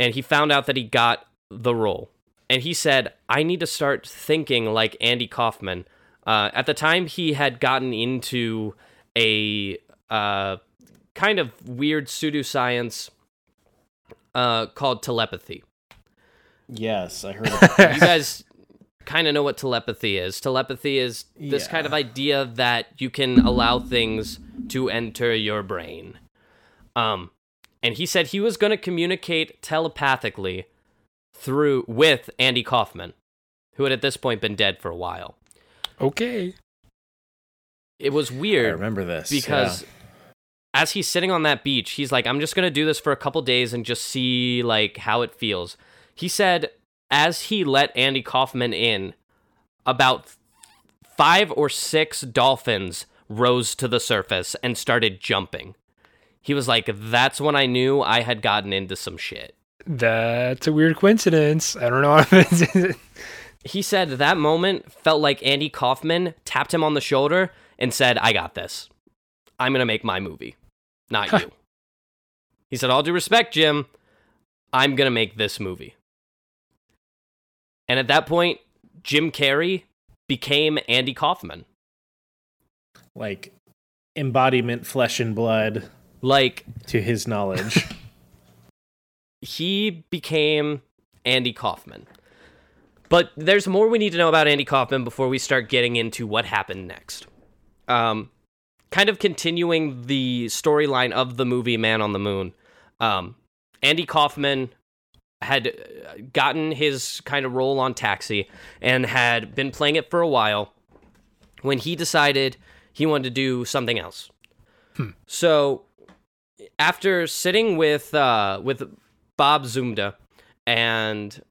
and he found out that he got the role, and he said, I need to start thinking like Andy Kaufman. Uh, at the time, he had gotten into a uh, kind of weird pseudoscience uh, called telepathy. Yes, I heard. [LAUGHS] You guys kind of know what telepathy is. Telepathy is this Yeah. kind of idea that you can allow things to enter your brain. Um, and he said he was going to communicate telepathically through with Andy Kaufman, who had at this point been dead for a while. Okay. It was weird. I weird. remember this because yeah. as he's sitting on that beach, he's like, I'm just gonna do this for a couple days and just see like how it feels. He said as he let Andy Kaufman in, about five or six dolphins rose to the surface and started jumping. He was like, That's when I knew I had gotten into some shit. That's a weird coincidence. I don't know [LAUGHS] if it's. He said that moment felt like Andy Kaufman tapped him on the shoulder and said, I got this. I'm going to make my movie, not you. He said, All due respect, Jim, I'm going to make this movie. And at that point, Jim Carrey became Andy Kaufman. like embodiment, flesh and blood, Like, to his knowledge. [LAUGHS] he became Andy Kaufman. But there's more we need to know about Andy Kaufman before we start getting into what happened next. Um, kind of continuing the storyline of the movie Man on the Moon. Um, Andy Kaufman had uh, gotten his kind of role on Taxi and had been playing it for a while when he decided he wanted to do something else. So after sitting with uh, with Bob Zmuda and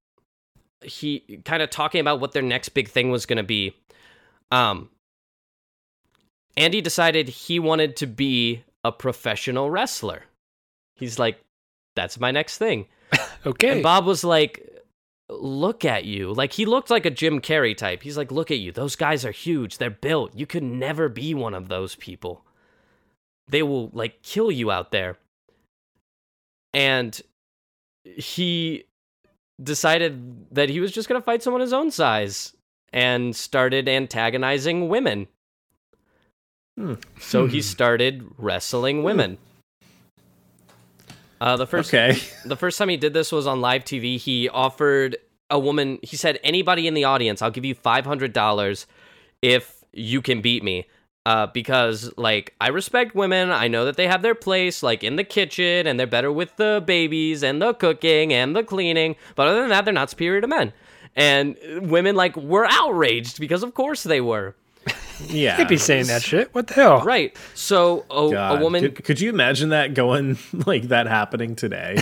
he kind of talking about what their next big thing was going to be, um, Andy decided he wanted to be a professional wrestler. He's like, that's my next thing. [LAUGHS] okay. And Bob was like, look at you. Like, he looked like a Jim Carrey type. He's like, look at you. Those guys are huge. They're built. You could never be one of those people. They will, like, kill you out there. And he decided that he was just going to fight someone his own size and started antagonizing women. Hmm. So he started wrestling women. Uh, the first okay. the first time he did this was on live TV. He offered a woman, he said, anybody in the audience, I'll give you $500 if you can beat me. Uh, because, like, I respect women. I know that they have their place, like, in the kitchen, and they're better with the babies and the cooking and the cleaning. But other than that, they're not superior to men. And women, like, were outraged because, of course, they were. Yeah. He'd be saying that shit. What the hell? Right. So, a, a woman. Could, could you imagine that going [LAUGHS] like that happening today?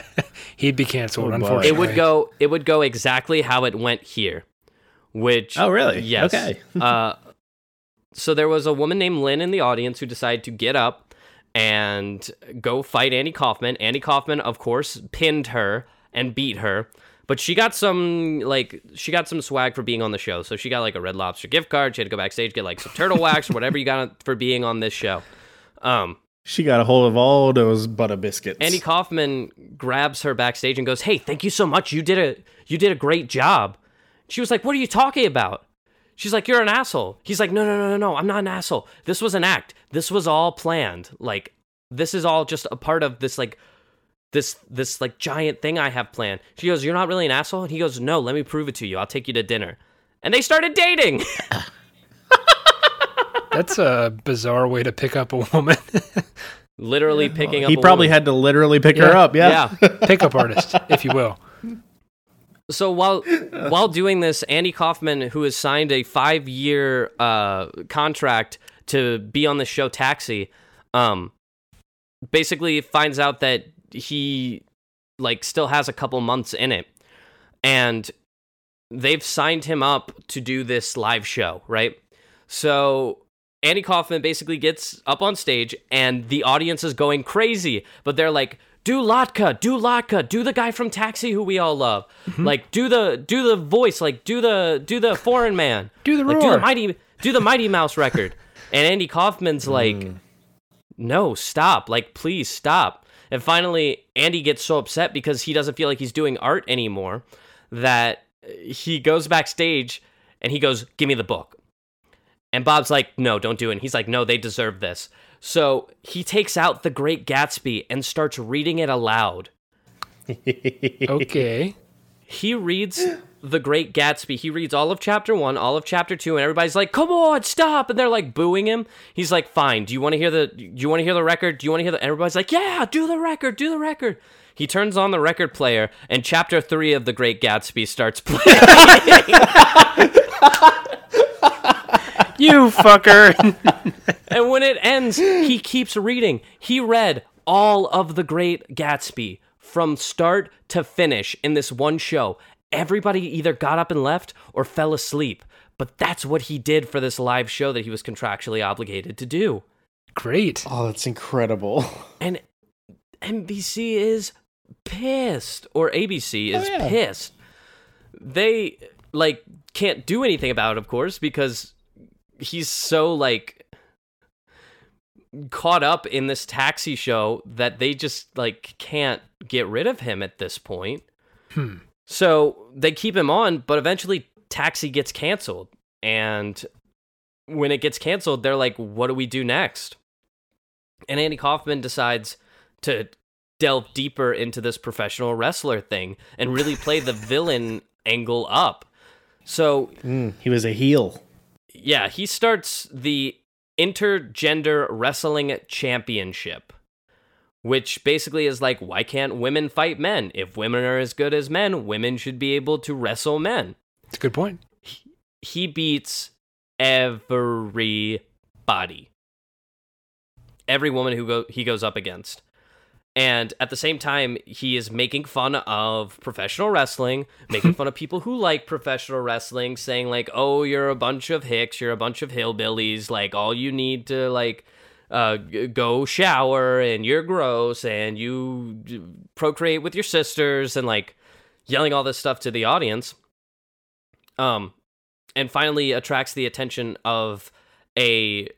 [LAUGHS] He'd be canceled, Oh, unfortunately. it would go it would go exactly how it went here which Oh, really? yes Okay. uh so there was a woman named lynn in the audience who decided to get up and go fight andy kaufman andy kaufman of course pinned her and beat her but she got some like she got some swag for being on the show so she got like a red lobster gift card she had to go backstage get like some turtle wax or [LAUGHS] whatever you got for being on this show Um, She got a hold of all those butter biscuits. Andy Kaufman grabs her backstage and goes, "Hey, thank you so much. You did a you did a great job." She was like, "What are you talking about?" She's like, "You're an asshole." He's like, "No, no, no, no, no. I'm not an asshole. This was an act. This was all planned. Like this is all just a part of this like this this like giant thing I have planned." She goes, "You're not really an asshole?" And he goes, "No, let me prove it to you. I'll take you to dinner." And they started dating. [LAUGHS] That's a bizarre way to pick up a woman. Literally picking up he a probably woman. had to literally pick Yeah. her up. Yeah. yeah. Pickup artist, if you will. So while while doing this, Andy Kaufman, who has signed a five year uh, contract to be on the show Taxi, um, basically finds out that he like still has a couple months in it, and they've signed him up to do this live show, right? So Andy Kaufman basically gets up on stage and the audience is going crazy, but they're like, do Latka, do Latka, do the guy from Taxi who we all love. Mm-hmm. Like do the do the voice, like do the do the foreign man. [LAUGHS] Do the like, do the mighty do the Mighty Mouse record. [LAUGHS] And Andy Kaufman's hmm. like, no, stop. Like, please stop. And finally, Andy gets so upset because he doesn't feel like he's doing art anymore that he goes backstage and he goes, Give me the book. And Bob's like, No, don't do it. And he's like, No, they deserve this. So he takes out The Great Gatsby and starts reading it aloud. [LAUGHS] Okay. He reads The Great Gatsby. He reads all of chapter one, all of chapter two, and everybody's like, "Come on, stop!" And they're like booing him. He's like, "Fine. Do you want to hear the? Do you want to hear the record? Do you want to hear the?" Everybody's like, "Yeah, do the record, do the record." He turns on the record player, and chapter three of The Great Gatsby starts playing. [LAUGHS] You fucker. [LAUGHS] and when it ends, he keeps reading. He read all of The Great Gatsby from start to finish in this one show. Everybody either got up and left or fell asleep. But that's what he did for this live show that he was contractually obligated to do. Great. Oh, that's incredible. [LAUGHS] And NBC is pissed, or ABC oh, is yeah. pissed. They like can't do anything about it, of course, because he's so like caught up in this taxi show that they just like can't get rid of him at this point. Hmm. So they keep him on, but eventually Taxi gets canceled. And when it gets canceled, they're like, what do we do next? And Andy Kaufman decides to delve deeper into this professional wrestler thing and really play the [LAUGHS] villain angle up. So Mm, he was a heel. Yeah, he starts the Intergender Wrestling Championship, which basically is like, why can't women fight men? If women are as good as men, women should be able to wrestle men. It's a good point. He beats everybody, every woman who go- he goes up against. And at the same time, he is making fun of professional wrestling, making [LAUGHS] fun of people who like professional wrestling, saying like, "Oh, you're a bunch of hicks, you're a bunch of hillbillies. Like, all you need to like uh, go shower, and you're gross, and you procreate with your sisters, and like yelling all this stuff to the audience." Um, and finally attracts the attention of a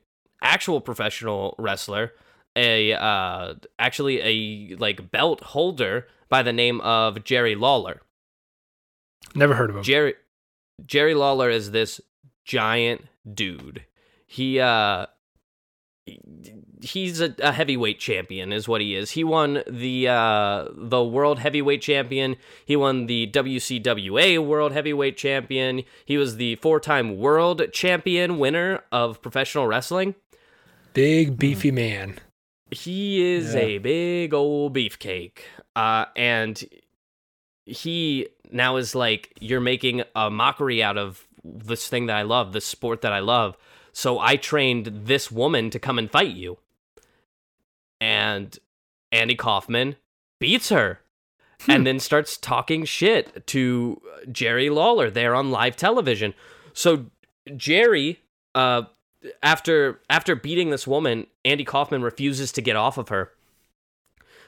actual professional wrestler a uh actually a like belt holder by the name of Jerry Lawler. Never heard of him. Jerry Jerry Lawler is this giant dude. He uh he's a, a heavyweight champion is what he is. He won the uh the world heavyweight champion. He won the WCWA world heavyweight champion. He was the four-time world champion winner of professional wrestling. Big beefy man. He is Yeah. a big old beefcake. Uh, and he now is like, you're making a mockery out of this thing that I love, this sport that I love. So I trained this woman to come and fight you. And Andy Kaufman beats her and then starts talking shit to Jerry Lawler there on live television. So Jerry, uh, after after beating this woman, Andy Kaufman refuses to get off of her.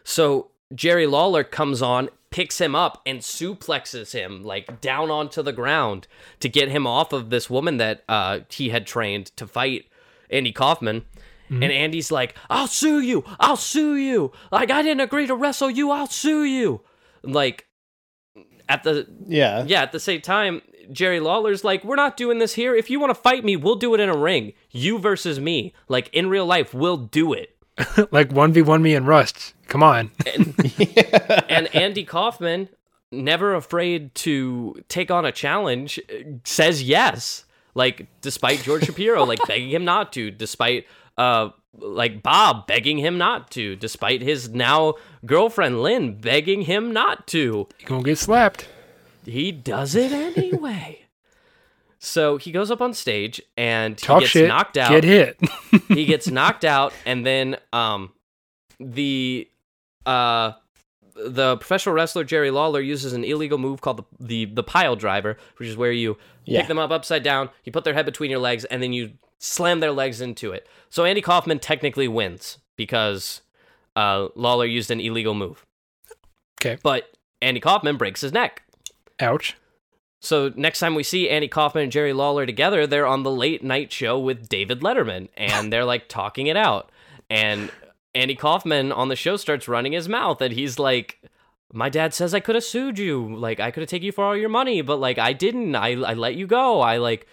So Jerry Lawler comes on, picks him up, and suplexes him like down onto the ground to get him off of this woman that uh, he had trained to fight Andy Kaufman. and Andy's like, "I'll sue you. I'll sue you. Like I didn't agree to wrestle you. I'll sue you." Like at the Yeah. yeah, at the same time, Jerry Lawler's like, "We're not doing this here. If you want to fight me, we'll do it in a ring. You versus me. Like in real life, we'll do it." [LAUGHS] like 1v1 me and Rust. Come on. [LAUGHS] and Andy Kaufman, never afraid to take on a challenge, says yes. Like despite George Shapiro like [LAUGHS] begging him not to, despite uh like Bob begging him not to, despite his now girlfriend Lynn begging him not to. You're going to get slapped. He does it anyway. so he goes up on stage and he Talk gets shit. knocked out Get hit. he gets knocked out and then um the uh the professional wrestler Jerry Lawler uses an illegal move called the the, the pile driver, which is where you Yeah. pick them up upside down, you put their head between your legs, and then you slam their legs into it. So Andy Kaufman technically wins because uh, Lawler used an illegal move. Okay. But Andy Kaufman breaks his neck. Ouch. So next time we see Andy Kaufman and Jerry Lawler together, they're on the late night show with David Letterman, and they're like talking it out. And Andy Kaufman on the show starts running his mouth, and he's like, "My dad says I could have sued you, like I could have taken you for all your money, but like I didn't. I I let you go. I like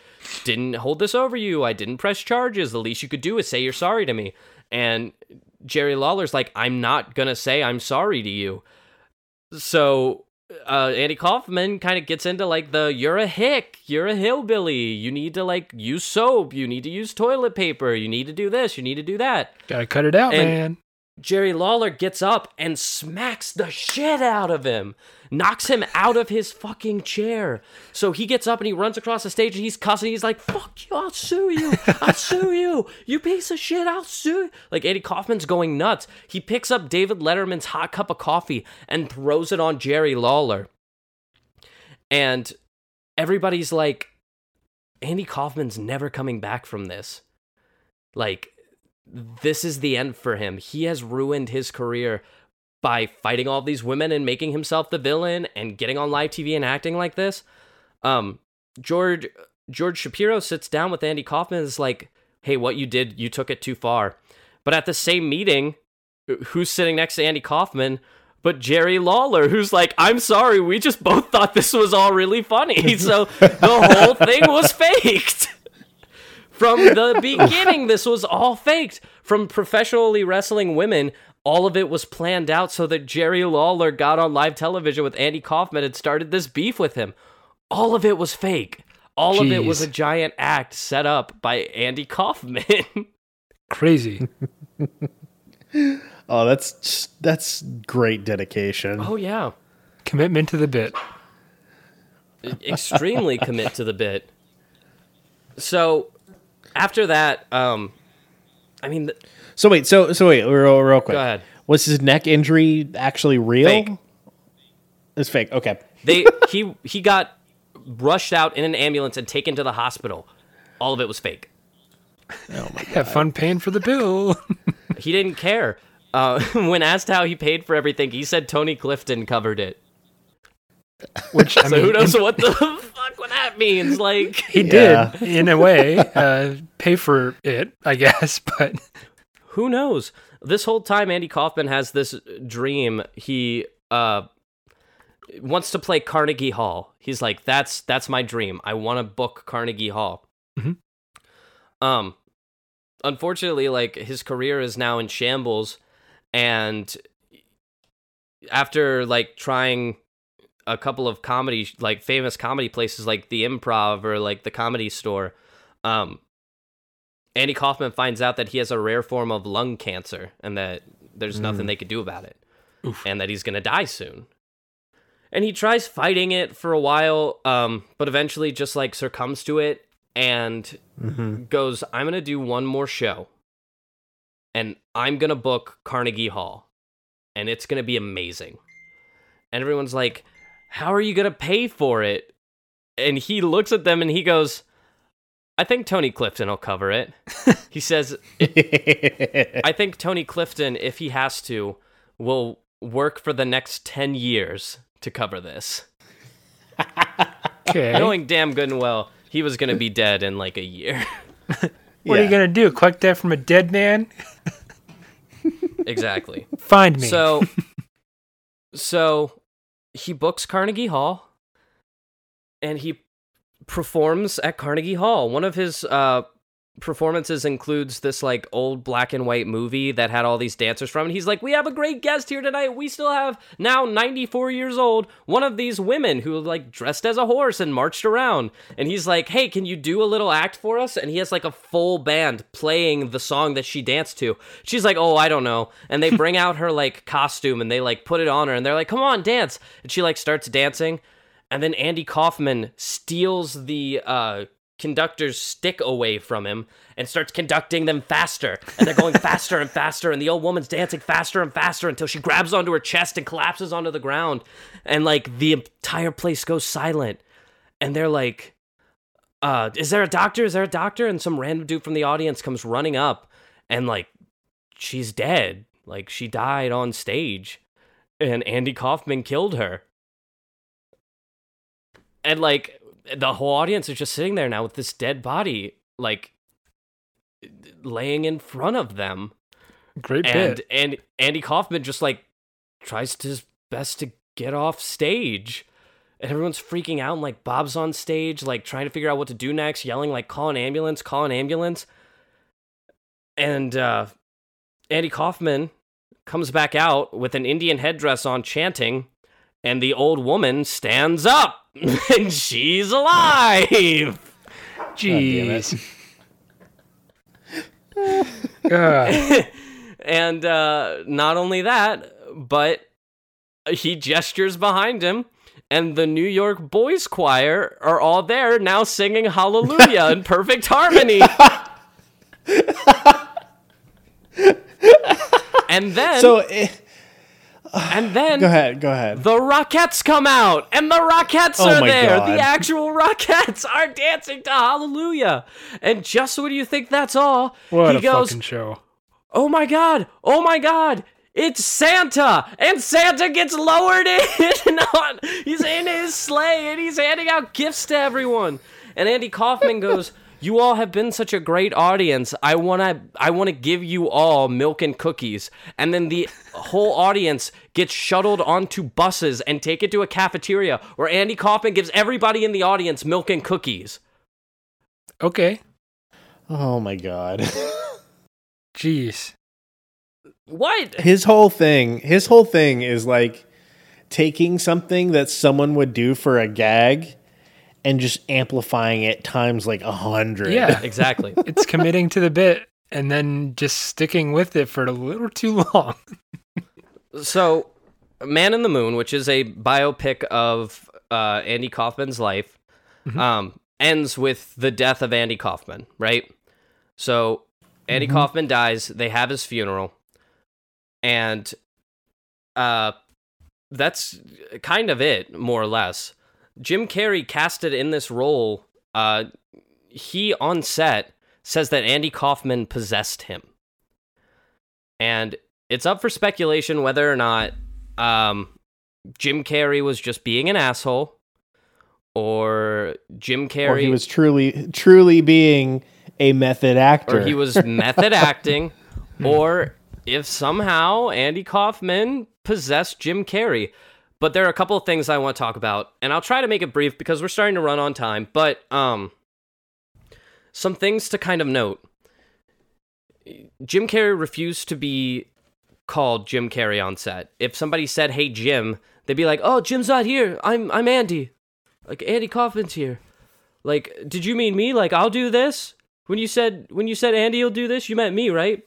didn't hold this over you. I didn't press charges. The least you could do is say you're sorry to me." And Jerry Lawler's like, "I'm not gonna say I'm sorry to you." So uh, Andy Kaufman kind of gets into like the you're a hick, you're a hillbilly, you need to like use soap, you need to use toilet paper, you need to do this, you need to do that. Gotta cut it out, And- man. Jerry Lawler gets up and smacks the shit out of him, knocks him out of his fucking chair. So he gets up and he runs across the stage and he's cussing. He's like, fuck you, I'll sue you. I'll [LAUGHS] sue you. You piece of shit, I'll sue you. Like Eddie Kaufman's going nuts. He picks up David Letterman's hot cup of coffee and throws it on Jerry Lawler. And everybody's like, Andy Kaufman's never coming back from this. Like, this is the end for him. He has ruined his career by fighting all these women and making himself the villain and getting on live TV and acting like this. Um, George George Shapiro sits down with Andy Kaufman and is like, "Hey, what you did, you took it too far." But at the same meeting, who's sitting next to Andy Kaufman? But Jerry Lawler, who's like, I'm sorry, we just both thought this was all really funny. [LAUGHS] So the whole thing was faked. From the [LAUGHS] beginning, this was all faked. From professionally wrestling women, all of it was planned out so that Jerry Lawler got on live television with Andy Kaufman and started this beef with him. All of it was fake. All of it was a giant act set up by Andy Kaufman. [LAUGHS] Crazy. [LAUGHS] Oh, that's that's great dedication. oh, yeah. Commitment to the bit. extremely commit to the bit. So after that, um, I mean, th- So wait, so so wait, real, real quick. Go ahead. Was his neck injury actually real? Fake. It's fake. Okay. they he he got rushed out in an ambulance and taken to the hospital. All of it was fake. Have fun paying for the bill. He didn't care. Uh, [LAUGHS] when asked how he paid for everything, he said Tony Clifton covered it. Which I [LAUGHS] So mean, who knows what the [LAUGHS] fuck what that means? Like, [LAUGHS] he Yeah. did in a way uh, pay for it, I guess. But who knows? This whole time, Andy Kaufman has this dream. He uh wants to play Carnegie Hall. He's like, that's that's my dream. I want to book Carnegie Hall. Mhm. Um, unfortunately, like his career is now in shambles, and after like trying a couple of comedy like famous comedy places like the improv or like the comedy store um Andy Kaufman finds out that he has a rare form of lung cancer and that there's nothing they could do about it Oof. and that he's going to die soon. And he tries fighting it for a while um but eventually just like succumbs to it and goes I'm going to do one more show. And I'm going to book Carnegie Hall and it's going to be amazing. And everyone's like how are you going to pay for it? And he looks at them and he goes I think Tony Clifton will cover it. he says, [LAUGHS] I think Tony Clifton, if he has to, will work for the next 10 years to cover this. okay, Knowing damn good and well he was going to be dead in like a year. [LAUGHS] What are you gonna do? Collect that from a dead man? Exactly. Find me. So, [LAUGHS] so he books Carnegie Hall, and he performs at Carnegie Hall. One of his uh, performances includes this like old black and white movie that had all these dancers from. And he's like, "We have a great guest here tonight. We still have now 94 years old one of these women who like dressed as a horse and marched around." And he's like, "Hey, can you do a little act for us?" And he has like a full band playing the song that she danced to. She's like, "Oh, I don't know." And they bring out her like costume and they like put it on her and they're like, "Come on, dance." And she like starts dancing. And then Andy Kaufman steals the uh, conductor's stick away from him and starts conducting them faster. And they're going [LAUGHS] faster and faster. And the old woman's dancing faster and faster until she grabs onto her chest and collapses onto the ground. And like the entire place goes silent. And they're like, uh, is there a doctor? Is there a doctor? And some random dude from the audience comes running up and like, she's dead. Like she died on stage. And Andy Kaufman killed her and like the whole audience is just sitting there now with this dead body like laying in front of them. Great and bit. and Andy Kaufman just like tries his best to get off stage. And everyone's freaking out and like Bob's on stage like trying to figure out what to do next yelling like call an ambulance call an ambulance. And uh Andy Kaufman comes back out with an Indian headdress on chanting and the old woman stands up [LAUGHS] and she's alive Jeez. God. [LAUGHS] [LAUGHS] and uh, not only that, but he gestures behind him, and the New York Boys Choir are all there now singing Hallelujah in perfect harmony. and then, So eh, and then, go ahead, go ahead. the Rockettes come out, and the Rockettes Oh are there. God. The actual [LAUGHS] Rockettes are dancing to Hallelujah. And just when you think that's all, What he goes, show. oh my god, oh my god, it's Santa! And Santa gets lowered in [LAUGHS] on, he's in his sleigh and he's handing out gifts to everyone. And Andy Kaufman goes, You all have been such a great audience. I wanna I wanna give you all milk and cookies. And then the whole audience gets shuttled onto buses and taken to a cafeteria where Andy Kaufman gives everybody in the audience milk and cookies. Okay. Oh my god. [LAUGHS] Jeez. What? his whole thing, his whole thing is like taking something that someone would do for a gag and just amplifying it times like a hundred. Yeah. [LAUGHS] Exactly. It's committing to the bit and then just sticking with it for a little too long. [LAUGHS] So, Man in the Moon, which is a biopic of uh, Andy Kaufman's life, um, ends with the death of Andy Kaufman, right? So, Andy Kaufman dies. They have his funeral, and uh, that's kind of it, more or less. Jim Carrey casted in this role. Uh, he on set says that Andy Kaufman possessed him, and it's up for speculation whether or not um, Jim Carrey was just being an asshole, or Jim Or Carrey he was truly truly being a method actor. or he was [LAUGHS] method acting, or if somehow Andy Kaufman possessed Jim Carrey. But there are a couple of things I want to talk about, and I'll try to make it brief because we're starting to run on time. But um, some things to kind of note. Jim Carrey refused to be called Jim Carrey on set. If somebody said, "Hey Jim," they'd be like, "Oh, Jim's not here. I'm I'm Andy. Like Andy Kaufman's here." Like, did you mean me? Like, I'll do this? When you said when you said Andy will do this, you meant me, right?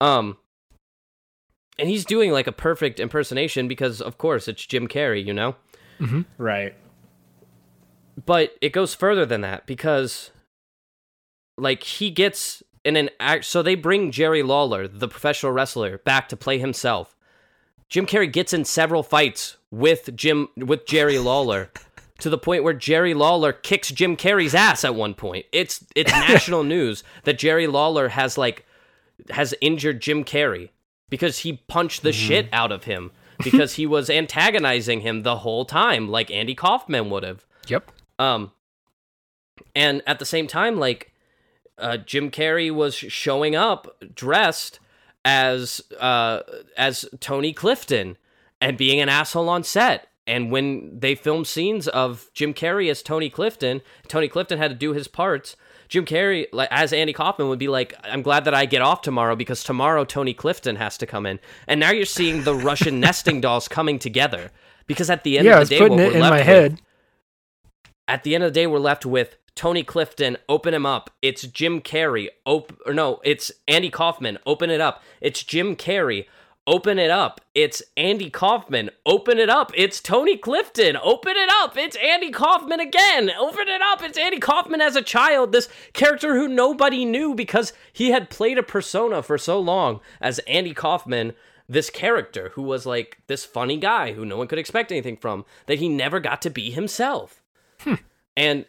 Um and he's doing like a perfect impersonation because of course it's Jim Carrey, you know? Mm-hmm. right. But it goes further than that because like he gets in an act so they bring Jerry Lawler, the professional wrestler, back to play himself. Jim Carrey gets in several fights with Jim with Jerry Lawler to the point where Jerry Lawler kicks Jim Carrey's ass at one point. It's it's [LAUGHS] national news that Jerry Lawler has like has injured Jim Carrey because he punched the shit out of him because he was antagonizing him the whole time like Andy Kaufman would have. Yep. Um, and at the same time, like, uh, Jim Carrey was showing up dressed as uh, as Tony Clifton and being an asshole on set. And when they filmed scenes of Jim Carrey as Tony Clifton, Tony Clifton had to do his parts. Jim Carrey, like as Andy Kaufman, would be like, "I'm glad that I get off tomorrow because tomorrow Tony Clifton has to come in." And now you're seeing the Russian [LAUGHS] nesting dolls coming together because at the end yeah, I of was the day, putting what it we're in left my with- head. at the end of the day, we're left with Tony Clifton. Open him up. It's Jim Carrey. Op- or no, it's Andy Kaufman. Open it up. It's Jim Carrey. Open it up. It's Andy Kaufman. Open it up. It's Tony Clifton. Open it up. It's Andy Kaufman again. Open it up. It's Andy Kaufman as a child. This character who nobody knew because he had played a persona for so long as Andy Kaufman this character who was like this funny guy who no one could expect anything from that he never got to be himself. Hmm. And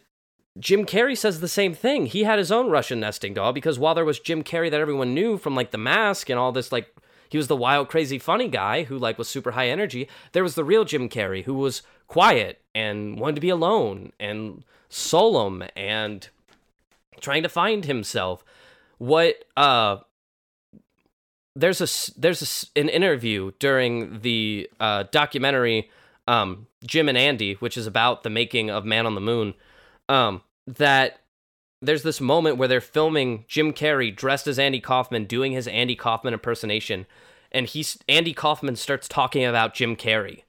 Jim Carrey says the same thing. He had his own Russian nesting doll because while there was Jim Carrey that everyone knew from like The Mask and all this like he was the wild crazy funny guy who like was super high energy, there was the real Jim Carrey who was quiet and wanted to be alone and solemn and trying to find himself. What uh there's a there's a an interview during the uh, documentary um, Jim and Andy, which is about the making of Man on the Moon. Um, that there's this moment where they're filming Jim Carrey dressed as Andy Kaufman doing his Andy Kaufman impersonation, and he's Andy Kaufman starts talking about Jim Carrey,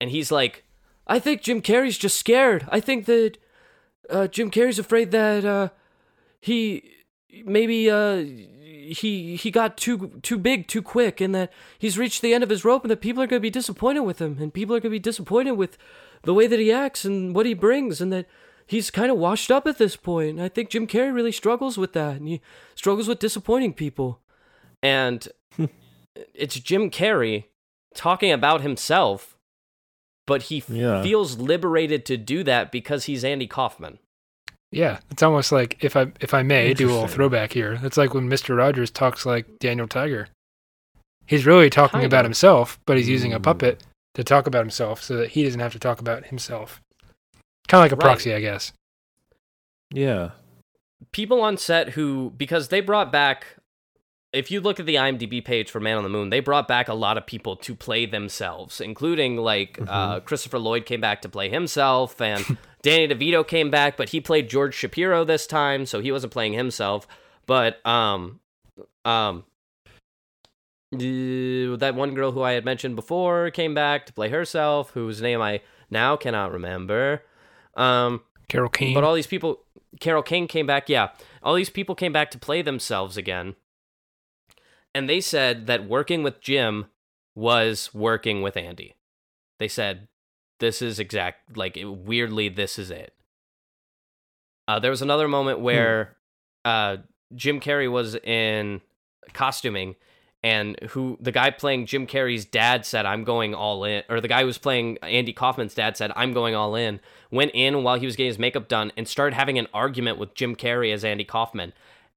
and he's like, "I think Jim Carrey's just scared. I think that uh, Jim Carrey's afraid that uh, he maybe uh he he got too too big too quick and that he's reached the end of his rope and that people are going to be disappointed with him and people are going to be disappointed with the way that he acts and what he brings and that he's kind of washed up at this point and i think jim carrey really struggles with that and he struggles with disappointing people and [LAUGHS] it's jim carrey talking about himself but he Yeah. feels liberated to do that because he's andy kaufman Yeah, it's almost like if I if I may do a little throwback here. It's like when Mister Rogers talks like Daniel Tiger. He's really talking Kind about of. himself, but he's using a Mm. puppet to talk about himself, so that he doesn't have to talk about himself. Kind of like a Right. proxy, I guess. Yeah. people on set who because they brought back if you look at the IMDb page for Man on the Moon, they brought back a lot of people to play themselves, including like uh, Christopher Lloyd came back to play himself, and [LAUGHS] Danny DeVito came back, but he played George Shapiro this time, so he wasn't playing himself. But um, um, uh, that one girl who I had mentioned before came back to play herself, whose name I now cannot remember. Um, Carol Kane. but all these people, Carol King came back. Yeah, all these people came back to play themselves again, and they said that working with Jim was working with Andy. They said this is exact like weirdly this is it. Uh, there was another moment where uh, Jim Carrey was in costuming, and who the guy playing Jim Carrey's dad said, "I'm going all in," or the guy who was playing Andy Kaufman's dad said, "I'm going all in." Went in while he was getting his makeup done and started having an argument with Jim Carrey as Andy Kaufman,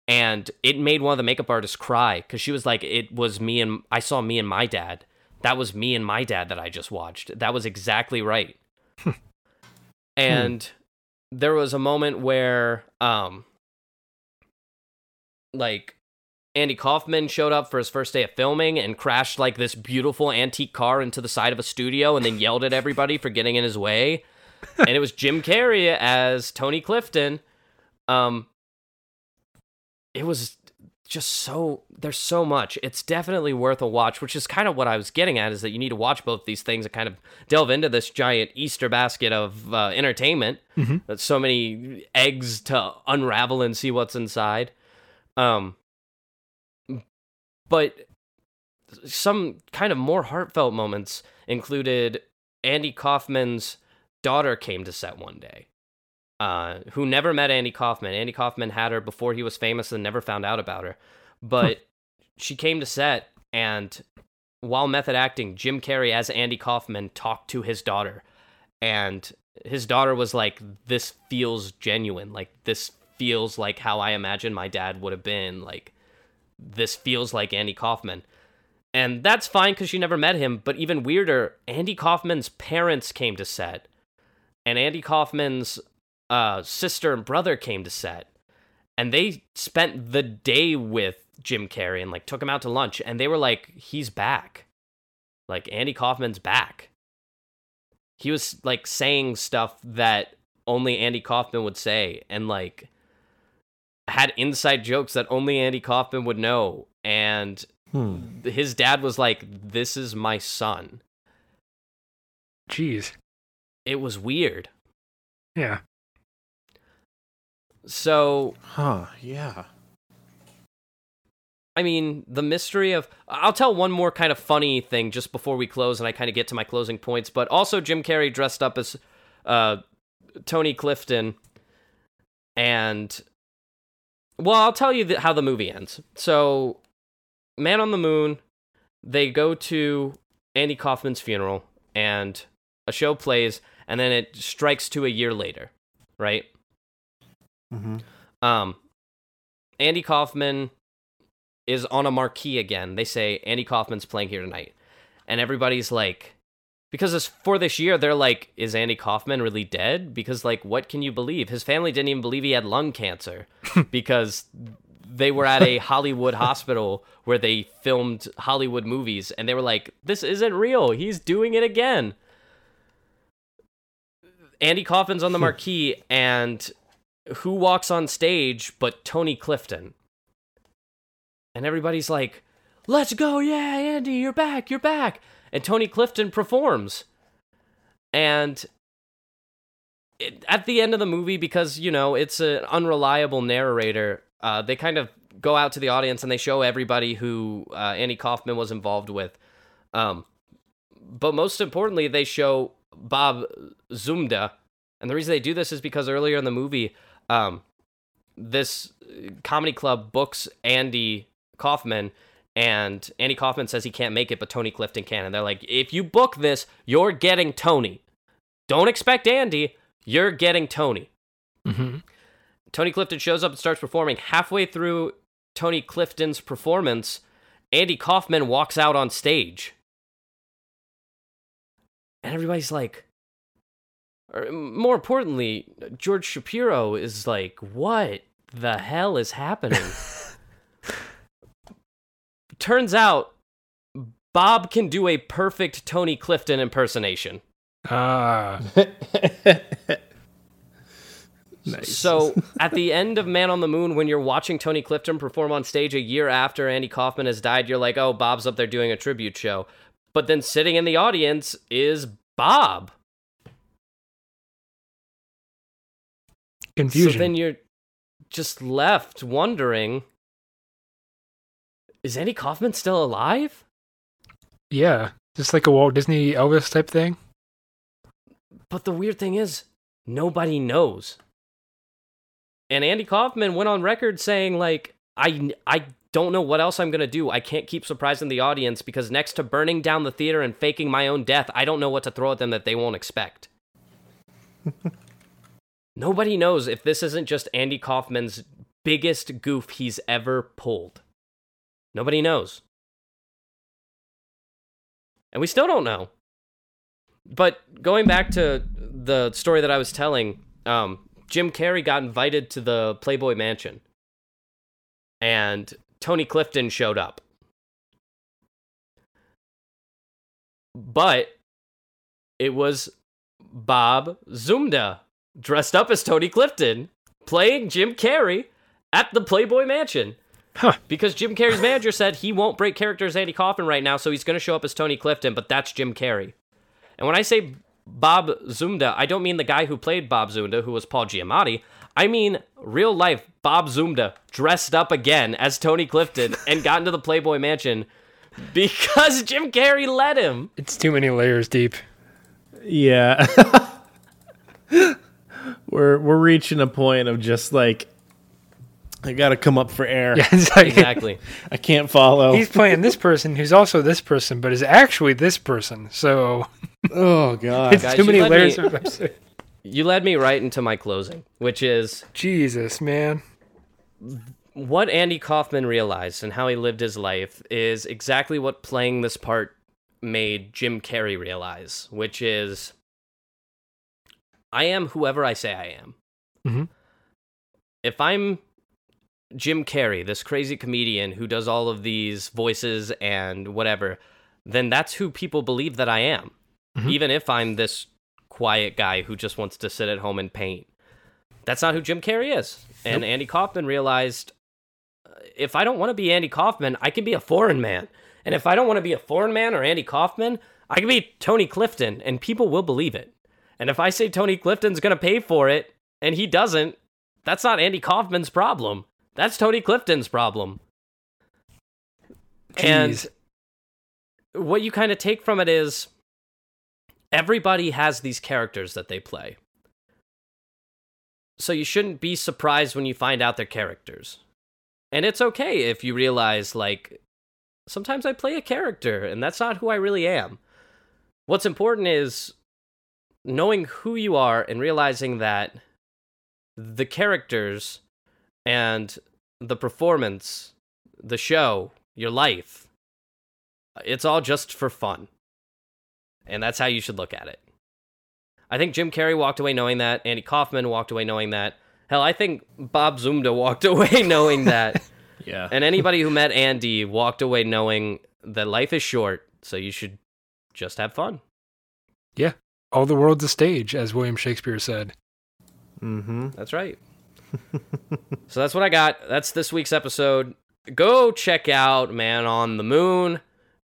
and it made one of the makeup artists cry because she was like, "It was me and I saw me and my dad. That was me and my dad that I just watched. That was exactly right." [LAUGHS] and there was a moment where um like Andy Kaufman showed up for his first day of filming and crashed like this beautiful antique car into the side of a studio and then yelled at everybody for getting in his way. [LAUGHS] and it was Jim Carrey as Tony Clifton. Um it was just so there's so much. It's definitely worth a watch, which is kind of what I was getting at is that you need to watch both these things and kind of delve into this giant Easter basket of uh, entertainment. That's so many eggs to unravel and see what's inside. Um but some kind of more heartfelt moments included Andy Kaufman's daughter came to set one day, uh, who never met Andy Kaufman. Andy Kaufman had her before he was famous and never found out about her. But she came to set, and while method acting, Jim Carrey as Andy Kaufman talked to his daughter. And his daughter was like, This feels genuine. Like, this feels like how I imagine my dad would have been. Like, this feels like Andy Kaufman. And that's fine because you never met him. But even weirder, Andy Kaufman's parents came to set, and Andy Kaufman's uh, sister and brother came to set. and they spent the day with Jim Carrey and like took him out to lunch and they were like he's back. Like Andy Kaufman's back. He was like saying stuff that only Andy Kaufman would say and like had inside jokes that only Andy Kaufman would know and Hmm. his dad was like this is my son. Jeez. It was weird. Yeah. So Huh. Yeah. I mean, the mystery of. I'll tell one more kind of funny thing just before we close, and I kind of get to my closing points. But also, Jim Carrey dressed up as uh, Tony Clifton, and well, I'll tell you how the movie ends. So, Man on the Moon, they go to Andy Kaufman's funeral, and a show plays, and then it strikes to a year later, right? Mm-hmm. Um, Andy Kaufman is on a marquee again. They say Andy Kaufman's playing here tonight, and everybody's like, because for this year, they're like, is Andy Kaufman really dead? Because like, what can you believe? His family didn't even believe he had lung cancer [LAUGHS] because they were at a [LAUGHS] Hollywood hospital where they filmed Hollywood movies, and they were like, this isn't real. He's doing it again. Andy Kaufman's on the hmm. marquee, and who walks on stage but Tony Clifton? And everybody's like, let's go. Yeah, Andy, you're back. You're back. And Tony Clifton performs. And it, at the end of the movie, because, you know, it's an unreliable narrator, uh, they kind of go out to the audience and they show everybody who uh, Andy Kaufman was involved with. Um, but most importantly, they show Bob Zmuda. And the reason they do this is because earlier in the movie, um, this comedy club books Andy Kaufman, and Andy Kaufman says he can't make it, but Tony Clifton can. And they're like, if you book this, you're getting Tony. Don't expect Andy, you're getting Tony. Mm-hmm. Tony Clifton shows up and starts performing. Halfway through Tony Clifton's performance, Andy Kaufman walks out on stage. And everybody's like, or more importantly, George Shapiro is like, what the hell is happening? [LAUGHS] Turns out Bob can do a perfect Tony Clifton impersonation. Ah. [LAUGHS] Nice. So at the end of Man on the Moon, when you're watching Tony Clifton perform on stage a year after Andy Kaufman has died, you're like, oh, Bob's up there doing a tribute show. But then sitting in the audience is Bob. Confusion. So then you're just left wondering is Andy Kaufman still alive? yeah. Just like a Walt Disney Elvis type thing. But the weird thing is, nobody knows. And Andy Kaufman went on record saying, like, I, I don't know what else I'm going to do. I can't keep surprising the audience because next to burning down the theater and faking my own death, I don't know what to throw at them that they won't expect. [LAUGHS] Nobody knows if this isn't just Andy Kaufman's biggest goof he's ever pulled. Nobody knows. And we still don't know. But going back to the story that I was telling, um, Jim Carrey got invited to the Playboy Mansion, and Tony Clifton showed up. But it was Bob Zmuda dressed up as Tony Clifton playing Jim Carrey at the Playboy Mansion. Huh. Because Jim Carrey's manager said he won't break character as Andy Kaufman right now, so he's going to show up as Tony Clifton, but that's Jim Carrey. And when I say Bob Zmuda, I don't mean the guy who played Bob Zmuda, who was Paul Giamatti. I mean real life Bob Zmuda dressed up again as Tony Clifton [LAUGHS] and got into the Playboy Mansion because Jim Carrey let him. It's too many layers deep. Yeah. [LAUGHS] we're we're reaching a point of just like I got to come up for air. Yeah, [LAUGHS] like Exactly. I can't follow. he's playing this person who's also this person, but is actually this person. So oh god. it's Guys, too you many layers me- of. You led me right into my closing, which is Jesus, man. what Andy Kaufman realized and how he lived his life is exactly what playing this part made Jim Carrey realize, which is I am whoever I say I am. Mhm. If I'm Jim Carrey, this crazy comedian who does all of these voices and whatever, then that's who people believe that I am. Mhm. Even if I'm this quiet guy who just wants to sit at home and paint. That's not who Jim Carrey is. And Andy Kaufman realized uh, if I don't want to be Andy Kaufman, I can be a foreign man. And if I don't want to be a foreign man or Andy Kaufman, I can be Tony Clifton and people will believe it. And if I say Tony Clifton's going to pay for it and he doesn't, that's not Andy Kaufman's problem. That's Tony Clifton's problem. Jeez. And what you kind of take from it is everybody has these characters that they play. So you shouldn't be surprised when you find out their characters. And it's okay if you realize, like, sometimes I play a character and that's not who I really am. What's important is knowing who you are and realizing that the characters and the performance, the show, your life, it's all just for fun. And that's how you should look at it. I think Jim Carrey walked away knowing that. Andy Kaufman walked away knowing that. Hell, I think Bob Zmuda walked [LAUGHS] away knowing that. [LAUGHS] Yeah. and anybody who met Andy walked away knowing that life is short, so you should just have fun. Yeah. All the world's a stage, as William Shakespeare said. mm-hmm. That's right. So that's what I got. That's this week's episode. Go check out Man on the Moon.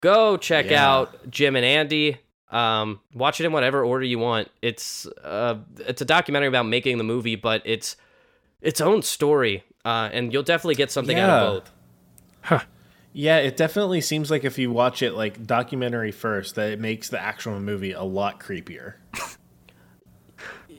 Go check Yeah. out Jim and Andy. Um, watch it in whatever order you want. It's uh, it's a documentary about making the movie, but it's its own story, uh, and you'll definitely get something out Yeah. of both. Yeah, it definitely seems like if you watch it like documentary first, that it makes the actual movie a lot creepier. [LAUGHS]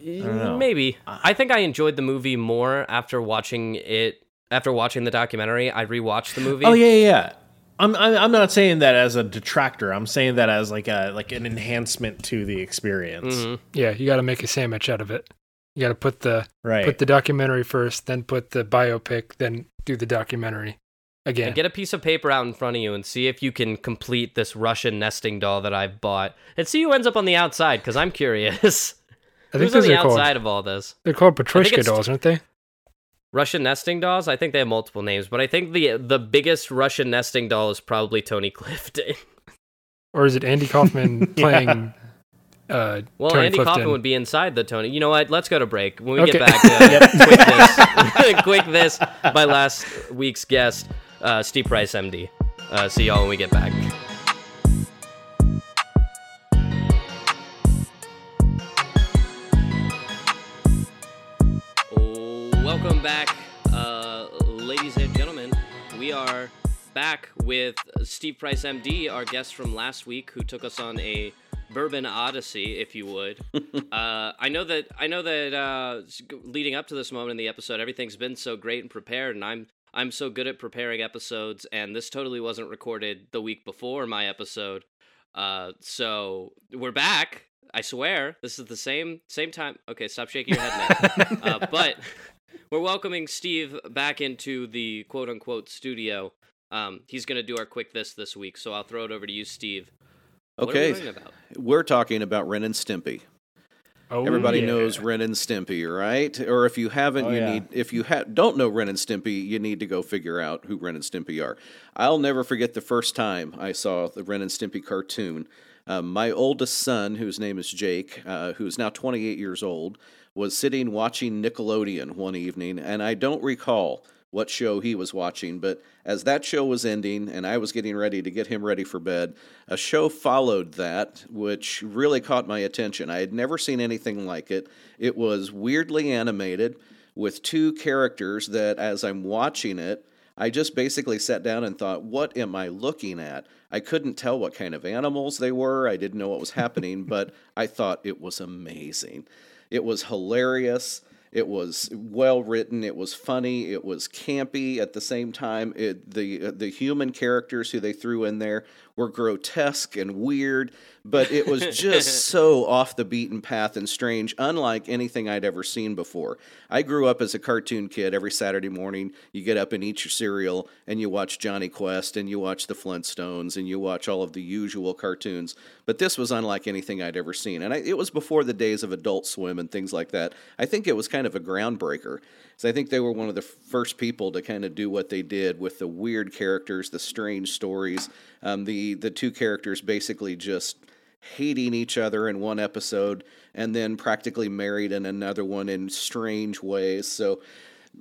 know. Maybe. I think I enjoyed the movie more after watching it. After watching the documentary, I rewatched the movie. Oh yeah, yeah. yeah. I'm, I'm I'm not saying that as a detractor. I'm saying that as like a like an enhancement to the experience. Mhm. Yeah, you got to make a sandwich out of it. You got to put the Right. put the documentary first, then put the biopic, then do the documentary again. And get a piece of paper out in front of you and see if you can complete this Russian nesting doll that I've bought, and see who ends up on the outside. Because I'm curious. [LAUGHS] I think Who's on those the are called of all this? they're called Petrushka dolls, aren't they? Russian nesting dolls. I think they have multiple names, but I think the the biggest Russian nesting doll is probably Tony Clifton. [LAUGHS] Or is it Andy Kaufman [LAUGHS] [LAUGHS] playing? uh, Well, Tony Andy Clifton? Kaufman would be inside the Tony. You know what? Let's go to break. When we Okay. get back, uh, quick this, quick this. My last week's guest, uh, Steve Price, MD. Uh, see y'all when we get back. Welcome back, uh, ladies and gentlemen. We are back with Steve Price, MD, our guest from last week, who took us on a bourbon odyssey, if you would. [LAUGHS] uh, I know that I know that uh, leading up to this moment in the episode, everything's been so great and prepared, and I'm I'm so good at preparing episodes, and this totally wasn't recorded the week before my episode. Uh, so we're back. I swear, this is the same same time. Okay, stop shaking your head, man. [LAUGHS] uh, but we're welcoming Steve back into the quote unquote studio. Um, he's going to do our quick this this week, so I'll throw it over to you, Steve. What are we Okay, about? we're talking about Ren and Stimpy. Oh, Everybody yeah. knows Ren and Stimpy, right? Or if you haven't, Oh, you yeah. need if you ha- don't know Ren and Stimpy, you need to go figure out who Ren and Stimpy are. I'll never forget the first time I saw the Ren and Stimpy cartoon. Um, my oldest son, whose name is Jake, uh, who is now 28 years old, was sitting watching Nickelodeon one evening, and I don't recall what show he was watching, but as that show was ending and I was getting ready to get him ready for bed, a show followed that which really caught my attention. I had never seen anything like it. It was weirdly animated with two characters that, as I'm watching it, I just basically sat down and thought, what am I looking at? I couldn't tell what kind of animals they were. I didn't know what was happening, [LAUGHS] but I thought it was amazing. It was hilarious. It was well written. It was funny. It was campy at the same time. It, the uh, the human characters who they threw in there were grotesque and weird, but it was just [LAUGHS] so off the beaten path and strange, unlike anything I'd ever seen before. I grew up as a cartoon kid. Every Saturday morning, you get up and eat your cereal, and you watch Jonny Quest, and you watch the Flintstones, and you watch all of the usual cartoons. But this was unlike anything I'd ever seen, and I, it was before the days of Adult Swim and things like that. I think it was kind kind of a groundbreaker. So I think they were one of the first people to kind of do what they did with the weird characters, the strange stories. Um, the the two characters basically just hating each other in one episode and then practically married in another one in strange ways. So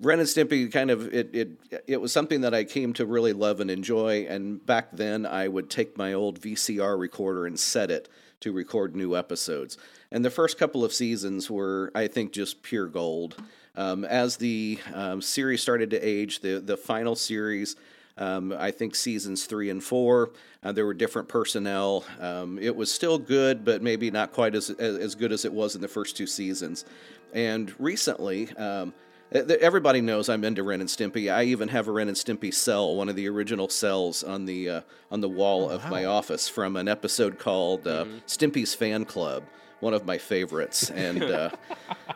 Ren and Stimpy kind of it it it was something that I came to really love and enjoy. And back then, I would take my old VCR recorder and set it to record new episodes. And the first couple of seasons were, I think, just pure gold. Um, as the um, series started to age, the the final series. Um, I think seasons three and four, uh, there were different personnel. Um, it was still good, but maybe not quite as as good as it was in the first two seasons. And recently, um, Everybody knows I'm into Ren and Stimpy. I even have a Ren and Stimpy cell, one of the original cells on the uh, on the wall oh, of wow. my office from an episode called uh, mm-hmm. Stimpy's Fan Club, one of my favorites. [LAUGHS] And uh,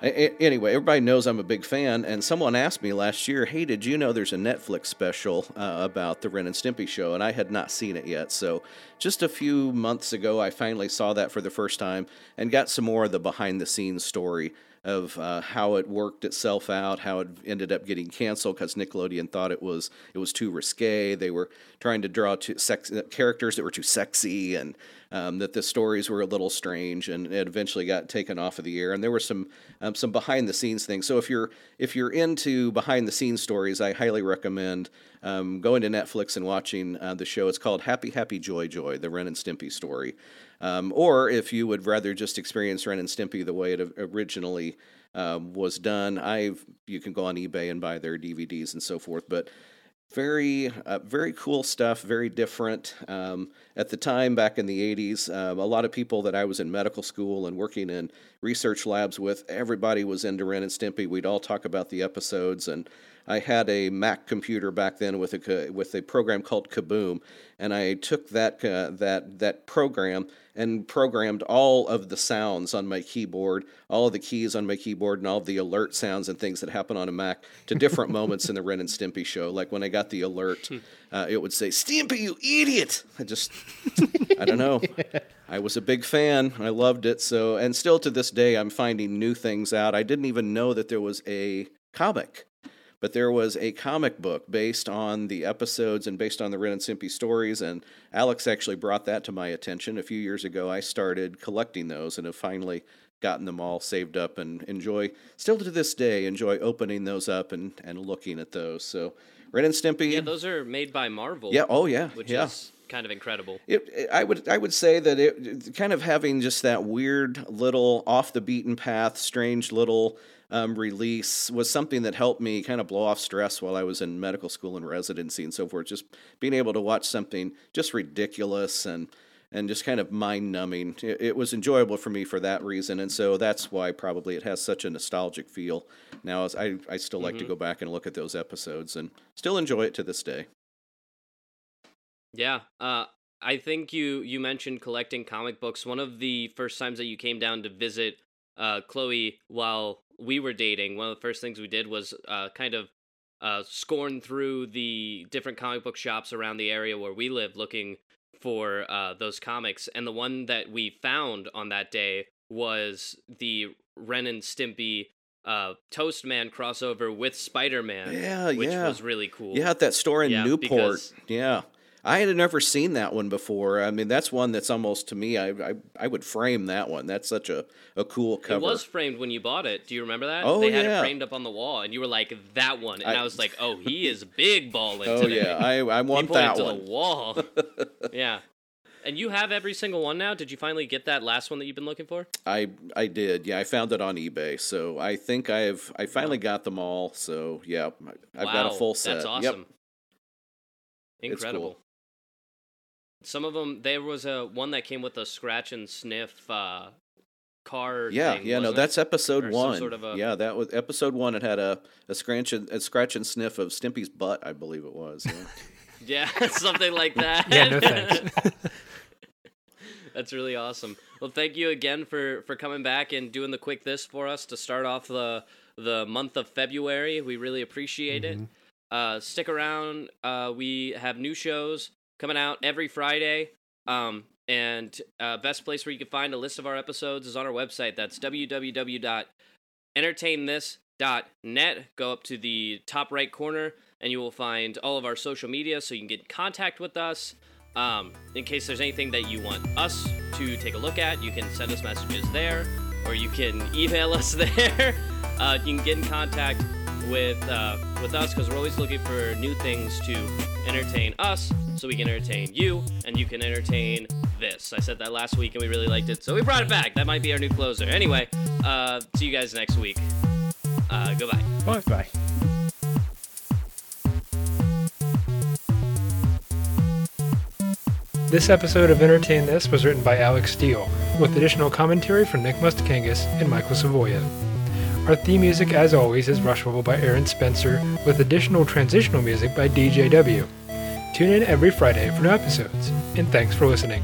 anyway, everybody knows I'm a big fan. And someone asked me last year, "Hey, did you know there's a Netflix special uh, about the Ren and Stimpy show?" And I had not seen it yet. So just a few months ago, I finally saw that for the first time and got some more of the behind the scenes story of uh, how it worked itself out, how it ended up getting canceled because Nickelodeon thought it was it was too risque. They were trying to draw too sex, uh, characters that were too sexy, and um, that the stories were a little strange, and it eventually got taken off of the air. And there were some um, some behind the scenes things. So if you're if you're into behind the scenes stories, I highly recommend um, going to Netflix and watching uh, the show. It's called Happy Happy Joy Joy: The Ren and Stimpy Story. Um, or if you would rather just experience Ren and Stimpy the way it originally um, was done, I've you can go on eBay and buy their DVDs and so forth. But very uh, very cool stuff very different um, at the time back in the 80s um, a lot of people that i was in medical school and working in research labs with everybody was into ren and stimpy we'd all talk about the episodes and I had a Mac computer back then with a with a program called Kaboom, and I took that uh, that that program and programmed all of the sounds on my keyboard, all of the keys on my keyboard, and all of the alert sounds and things that happen on a Mac to different [LAUGHS] moments in the Ren and Stimpy show. Like when I got the alert, hmm. uh, it would say "Stimpy, you idiot!" I just, I don't know. [LAUGHS] I was a big fan. I loved it. So, and still to this day, I'm finding new things out. I didn't even know that there was a comic but there was a comic book based on the episodes and based on the Ren and Stimpy stories. And Alex actually brought that to my attention a few years ago. I started collecting those and have finally gotten them all saved up and enjoy, still to this day, enjoy opening those up and, and looking at those. So Ren and Stimpy. Yeah, those are made by Marvel. Yeah. Oh, yeah. Which yeah. is kind of incredible. It, it, I would I would say that it kind of having just that weird little off the beaten path, strange little um, release was something that helped me kind of blow off stress while I was in medical school and residency and so forth. Just being able to watch something just ridiculous and and just kind of mind numbing. It, it, was enjoyable for me for that reason, and so that's why probably it has such a nostalgic feel. Now, I I still like mm-hmm. to go back and look at those episodes and still enjoy it to this day. Yeah, uh, I think you you mentioned collecting comic books. One of the first times that you came down to visit uh, Chloe while we were dating, one of the first things we did was uh, kind of uh, scorn through the different comic book shops around the area where we live looking for uh, those comics. And the one that we found on that day was the Ren and Stimpy uh, Toastman crossover with Spider Man. Yeah, which yeah. was really cool. Yeah, at that store in yeah, Newport. Yeah. I had never seen that one before. I mean, that's one that's almost to me. I I, I would frame that one. That's such a, a cool cover. It was framed when you bought it. Do you remember that? Oh they yeah. had it framed up on the wall, and you were like that one, and I, I was like, oh, he is big balling. oh today. yeah, I I want he that to one. the wall. [LAUGHS] yeah. And you have every single one now. Did you finally get that last one that you've been looking for? I I did. Yeah, I found it on eBay. So I think I've I finally got them all. So yeah, I've wow, got a full set. That's awesome. Yep. Incredible. Cool. Some of them, there was a one that came with a scratch and sniff uh, card. Yeah, thing, yeah, no, it? that's episode or one. Sort of a... Yeah, that was episode one. It had a a scratch and a scratch and sniff of Stimpy's butt, I believe it was. Yeah, [LAUGHS] yeah [LAUGHS] something like that. yeah, no thanks. [LAUGHS] That's really awesome. Well, thank you again for for coming back and doing the quick this for us to start off the the month of February. We really appreciate mm-hmm. it. Uh, stick around. Uh, we have new shows coming out every Friday. Um, and uh, best place where you can find a list of our episodes is on our website. That's www.entertainthis.net. Go up to the top right corner, and you will find all of our social media so you can get in contact with us. Um, in case there's anything that you want us to take a look at, you can send us messages there, or you can [LAUGHS] email us there. Uh, you can get in contact with uh, with us because we're always looking for new things to entertain us, so we can entertain you, and you can entertain this. I said that last week, and we really liked it, so we brought it back. That might be our new closer. Anyway, uh, see you guys next week. Uh, goodbye. Bye. Bye. This episode of Entertain This was written by Alex Steele, with additional commentary from Nick Mustakangas and Michael Savoya. Our theme music, as always, is Rushable by Aaron Spencer, with additional transitional music by DJW. Tune in every Friday for new episodes, and thanks for listening.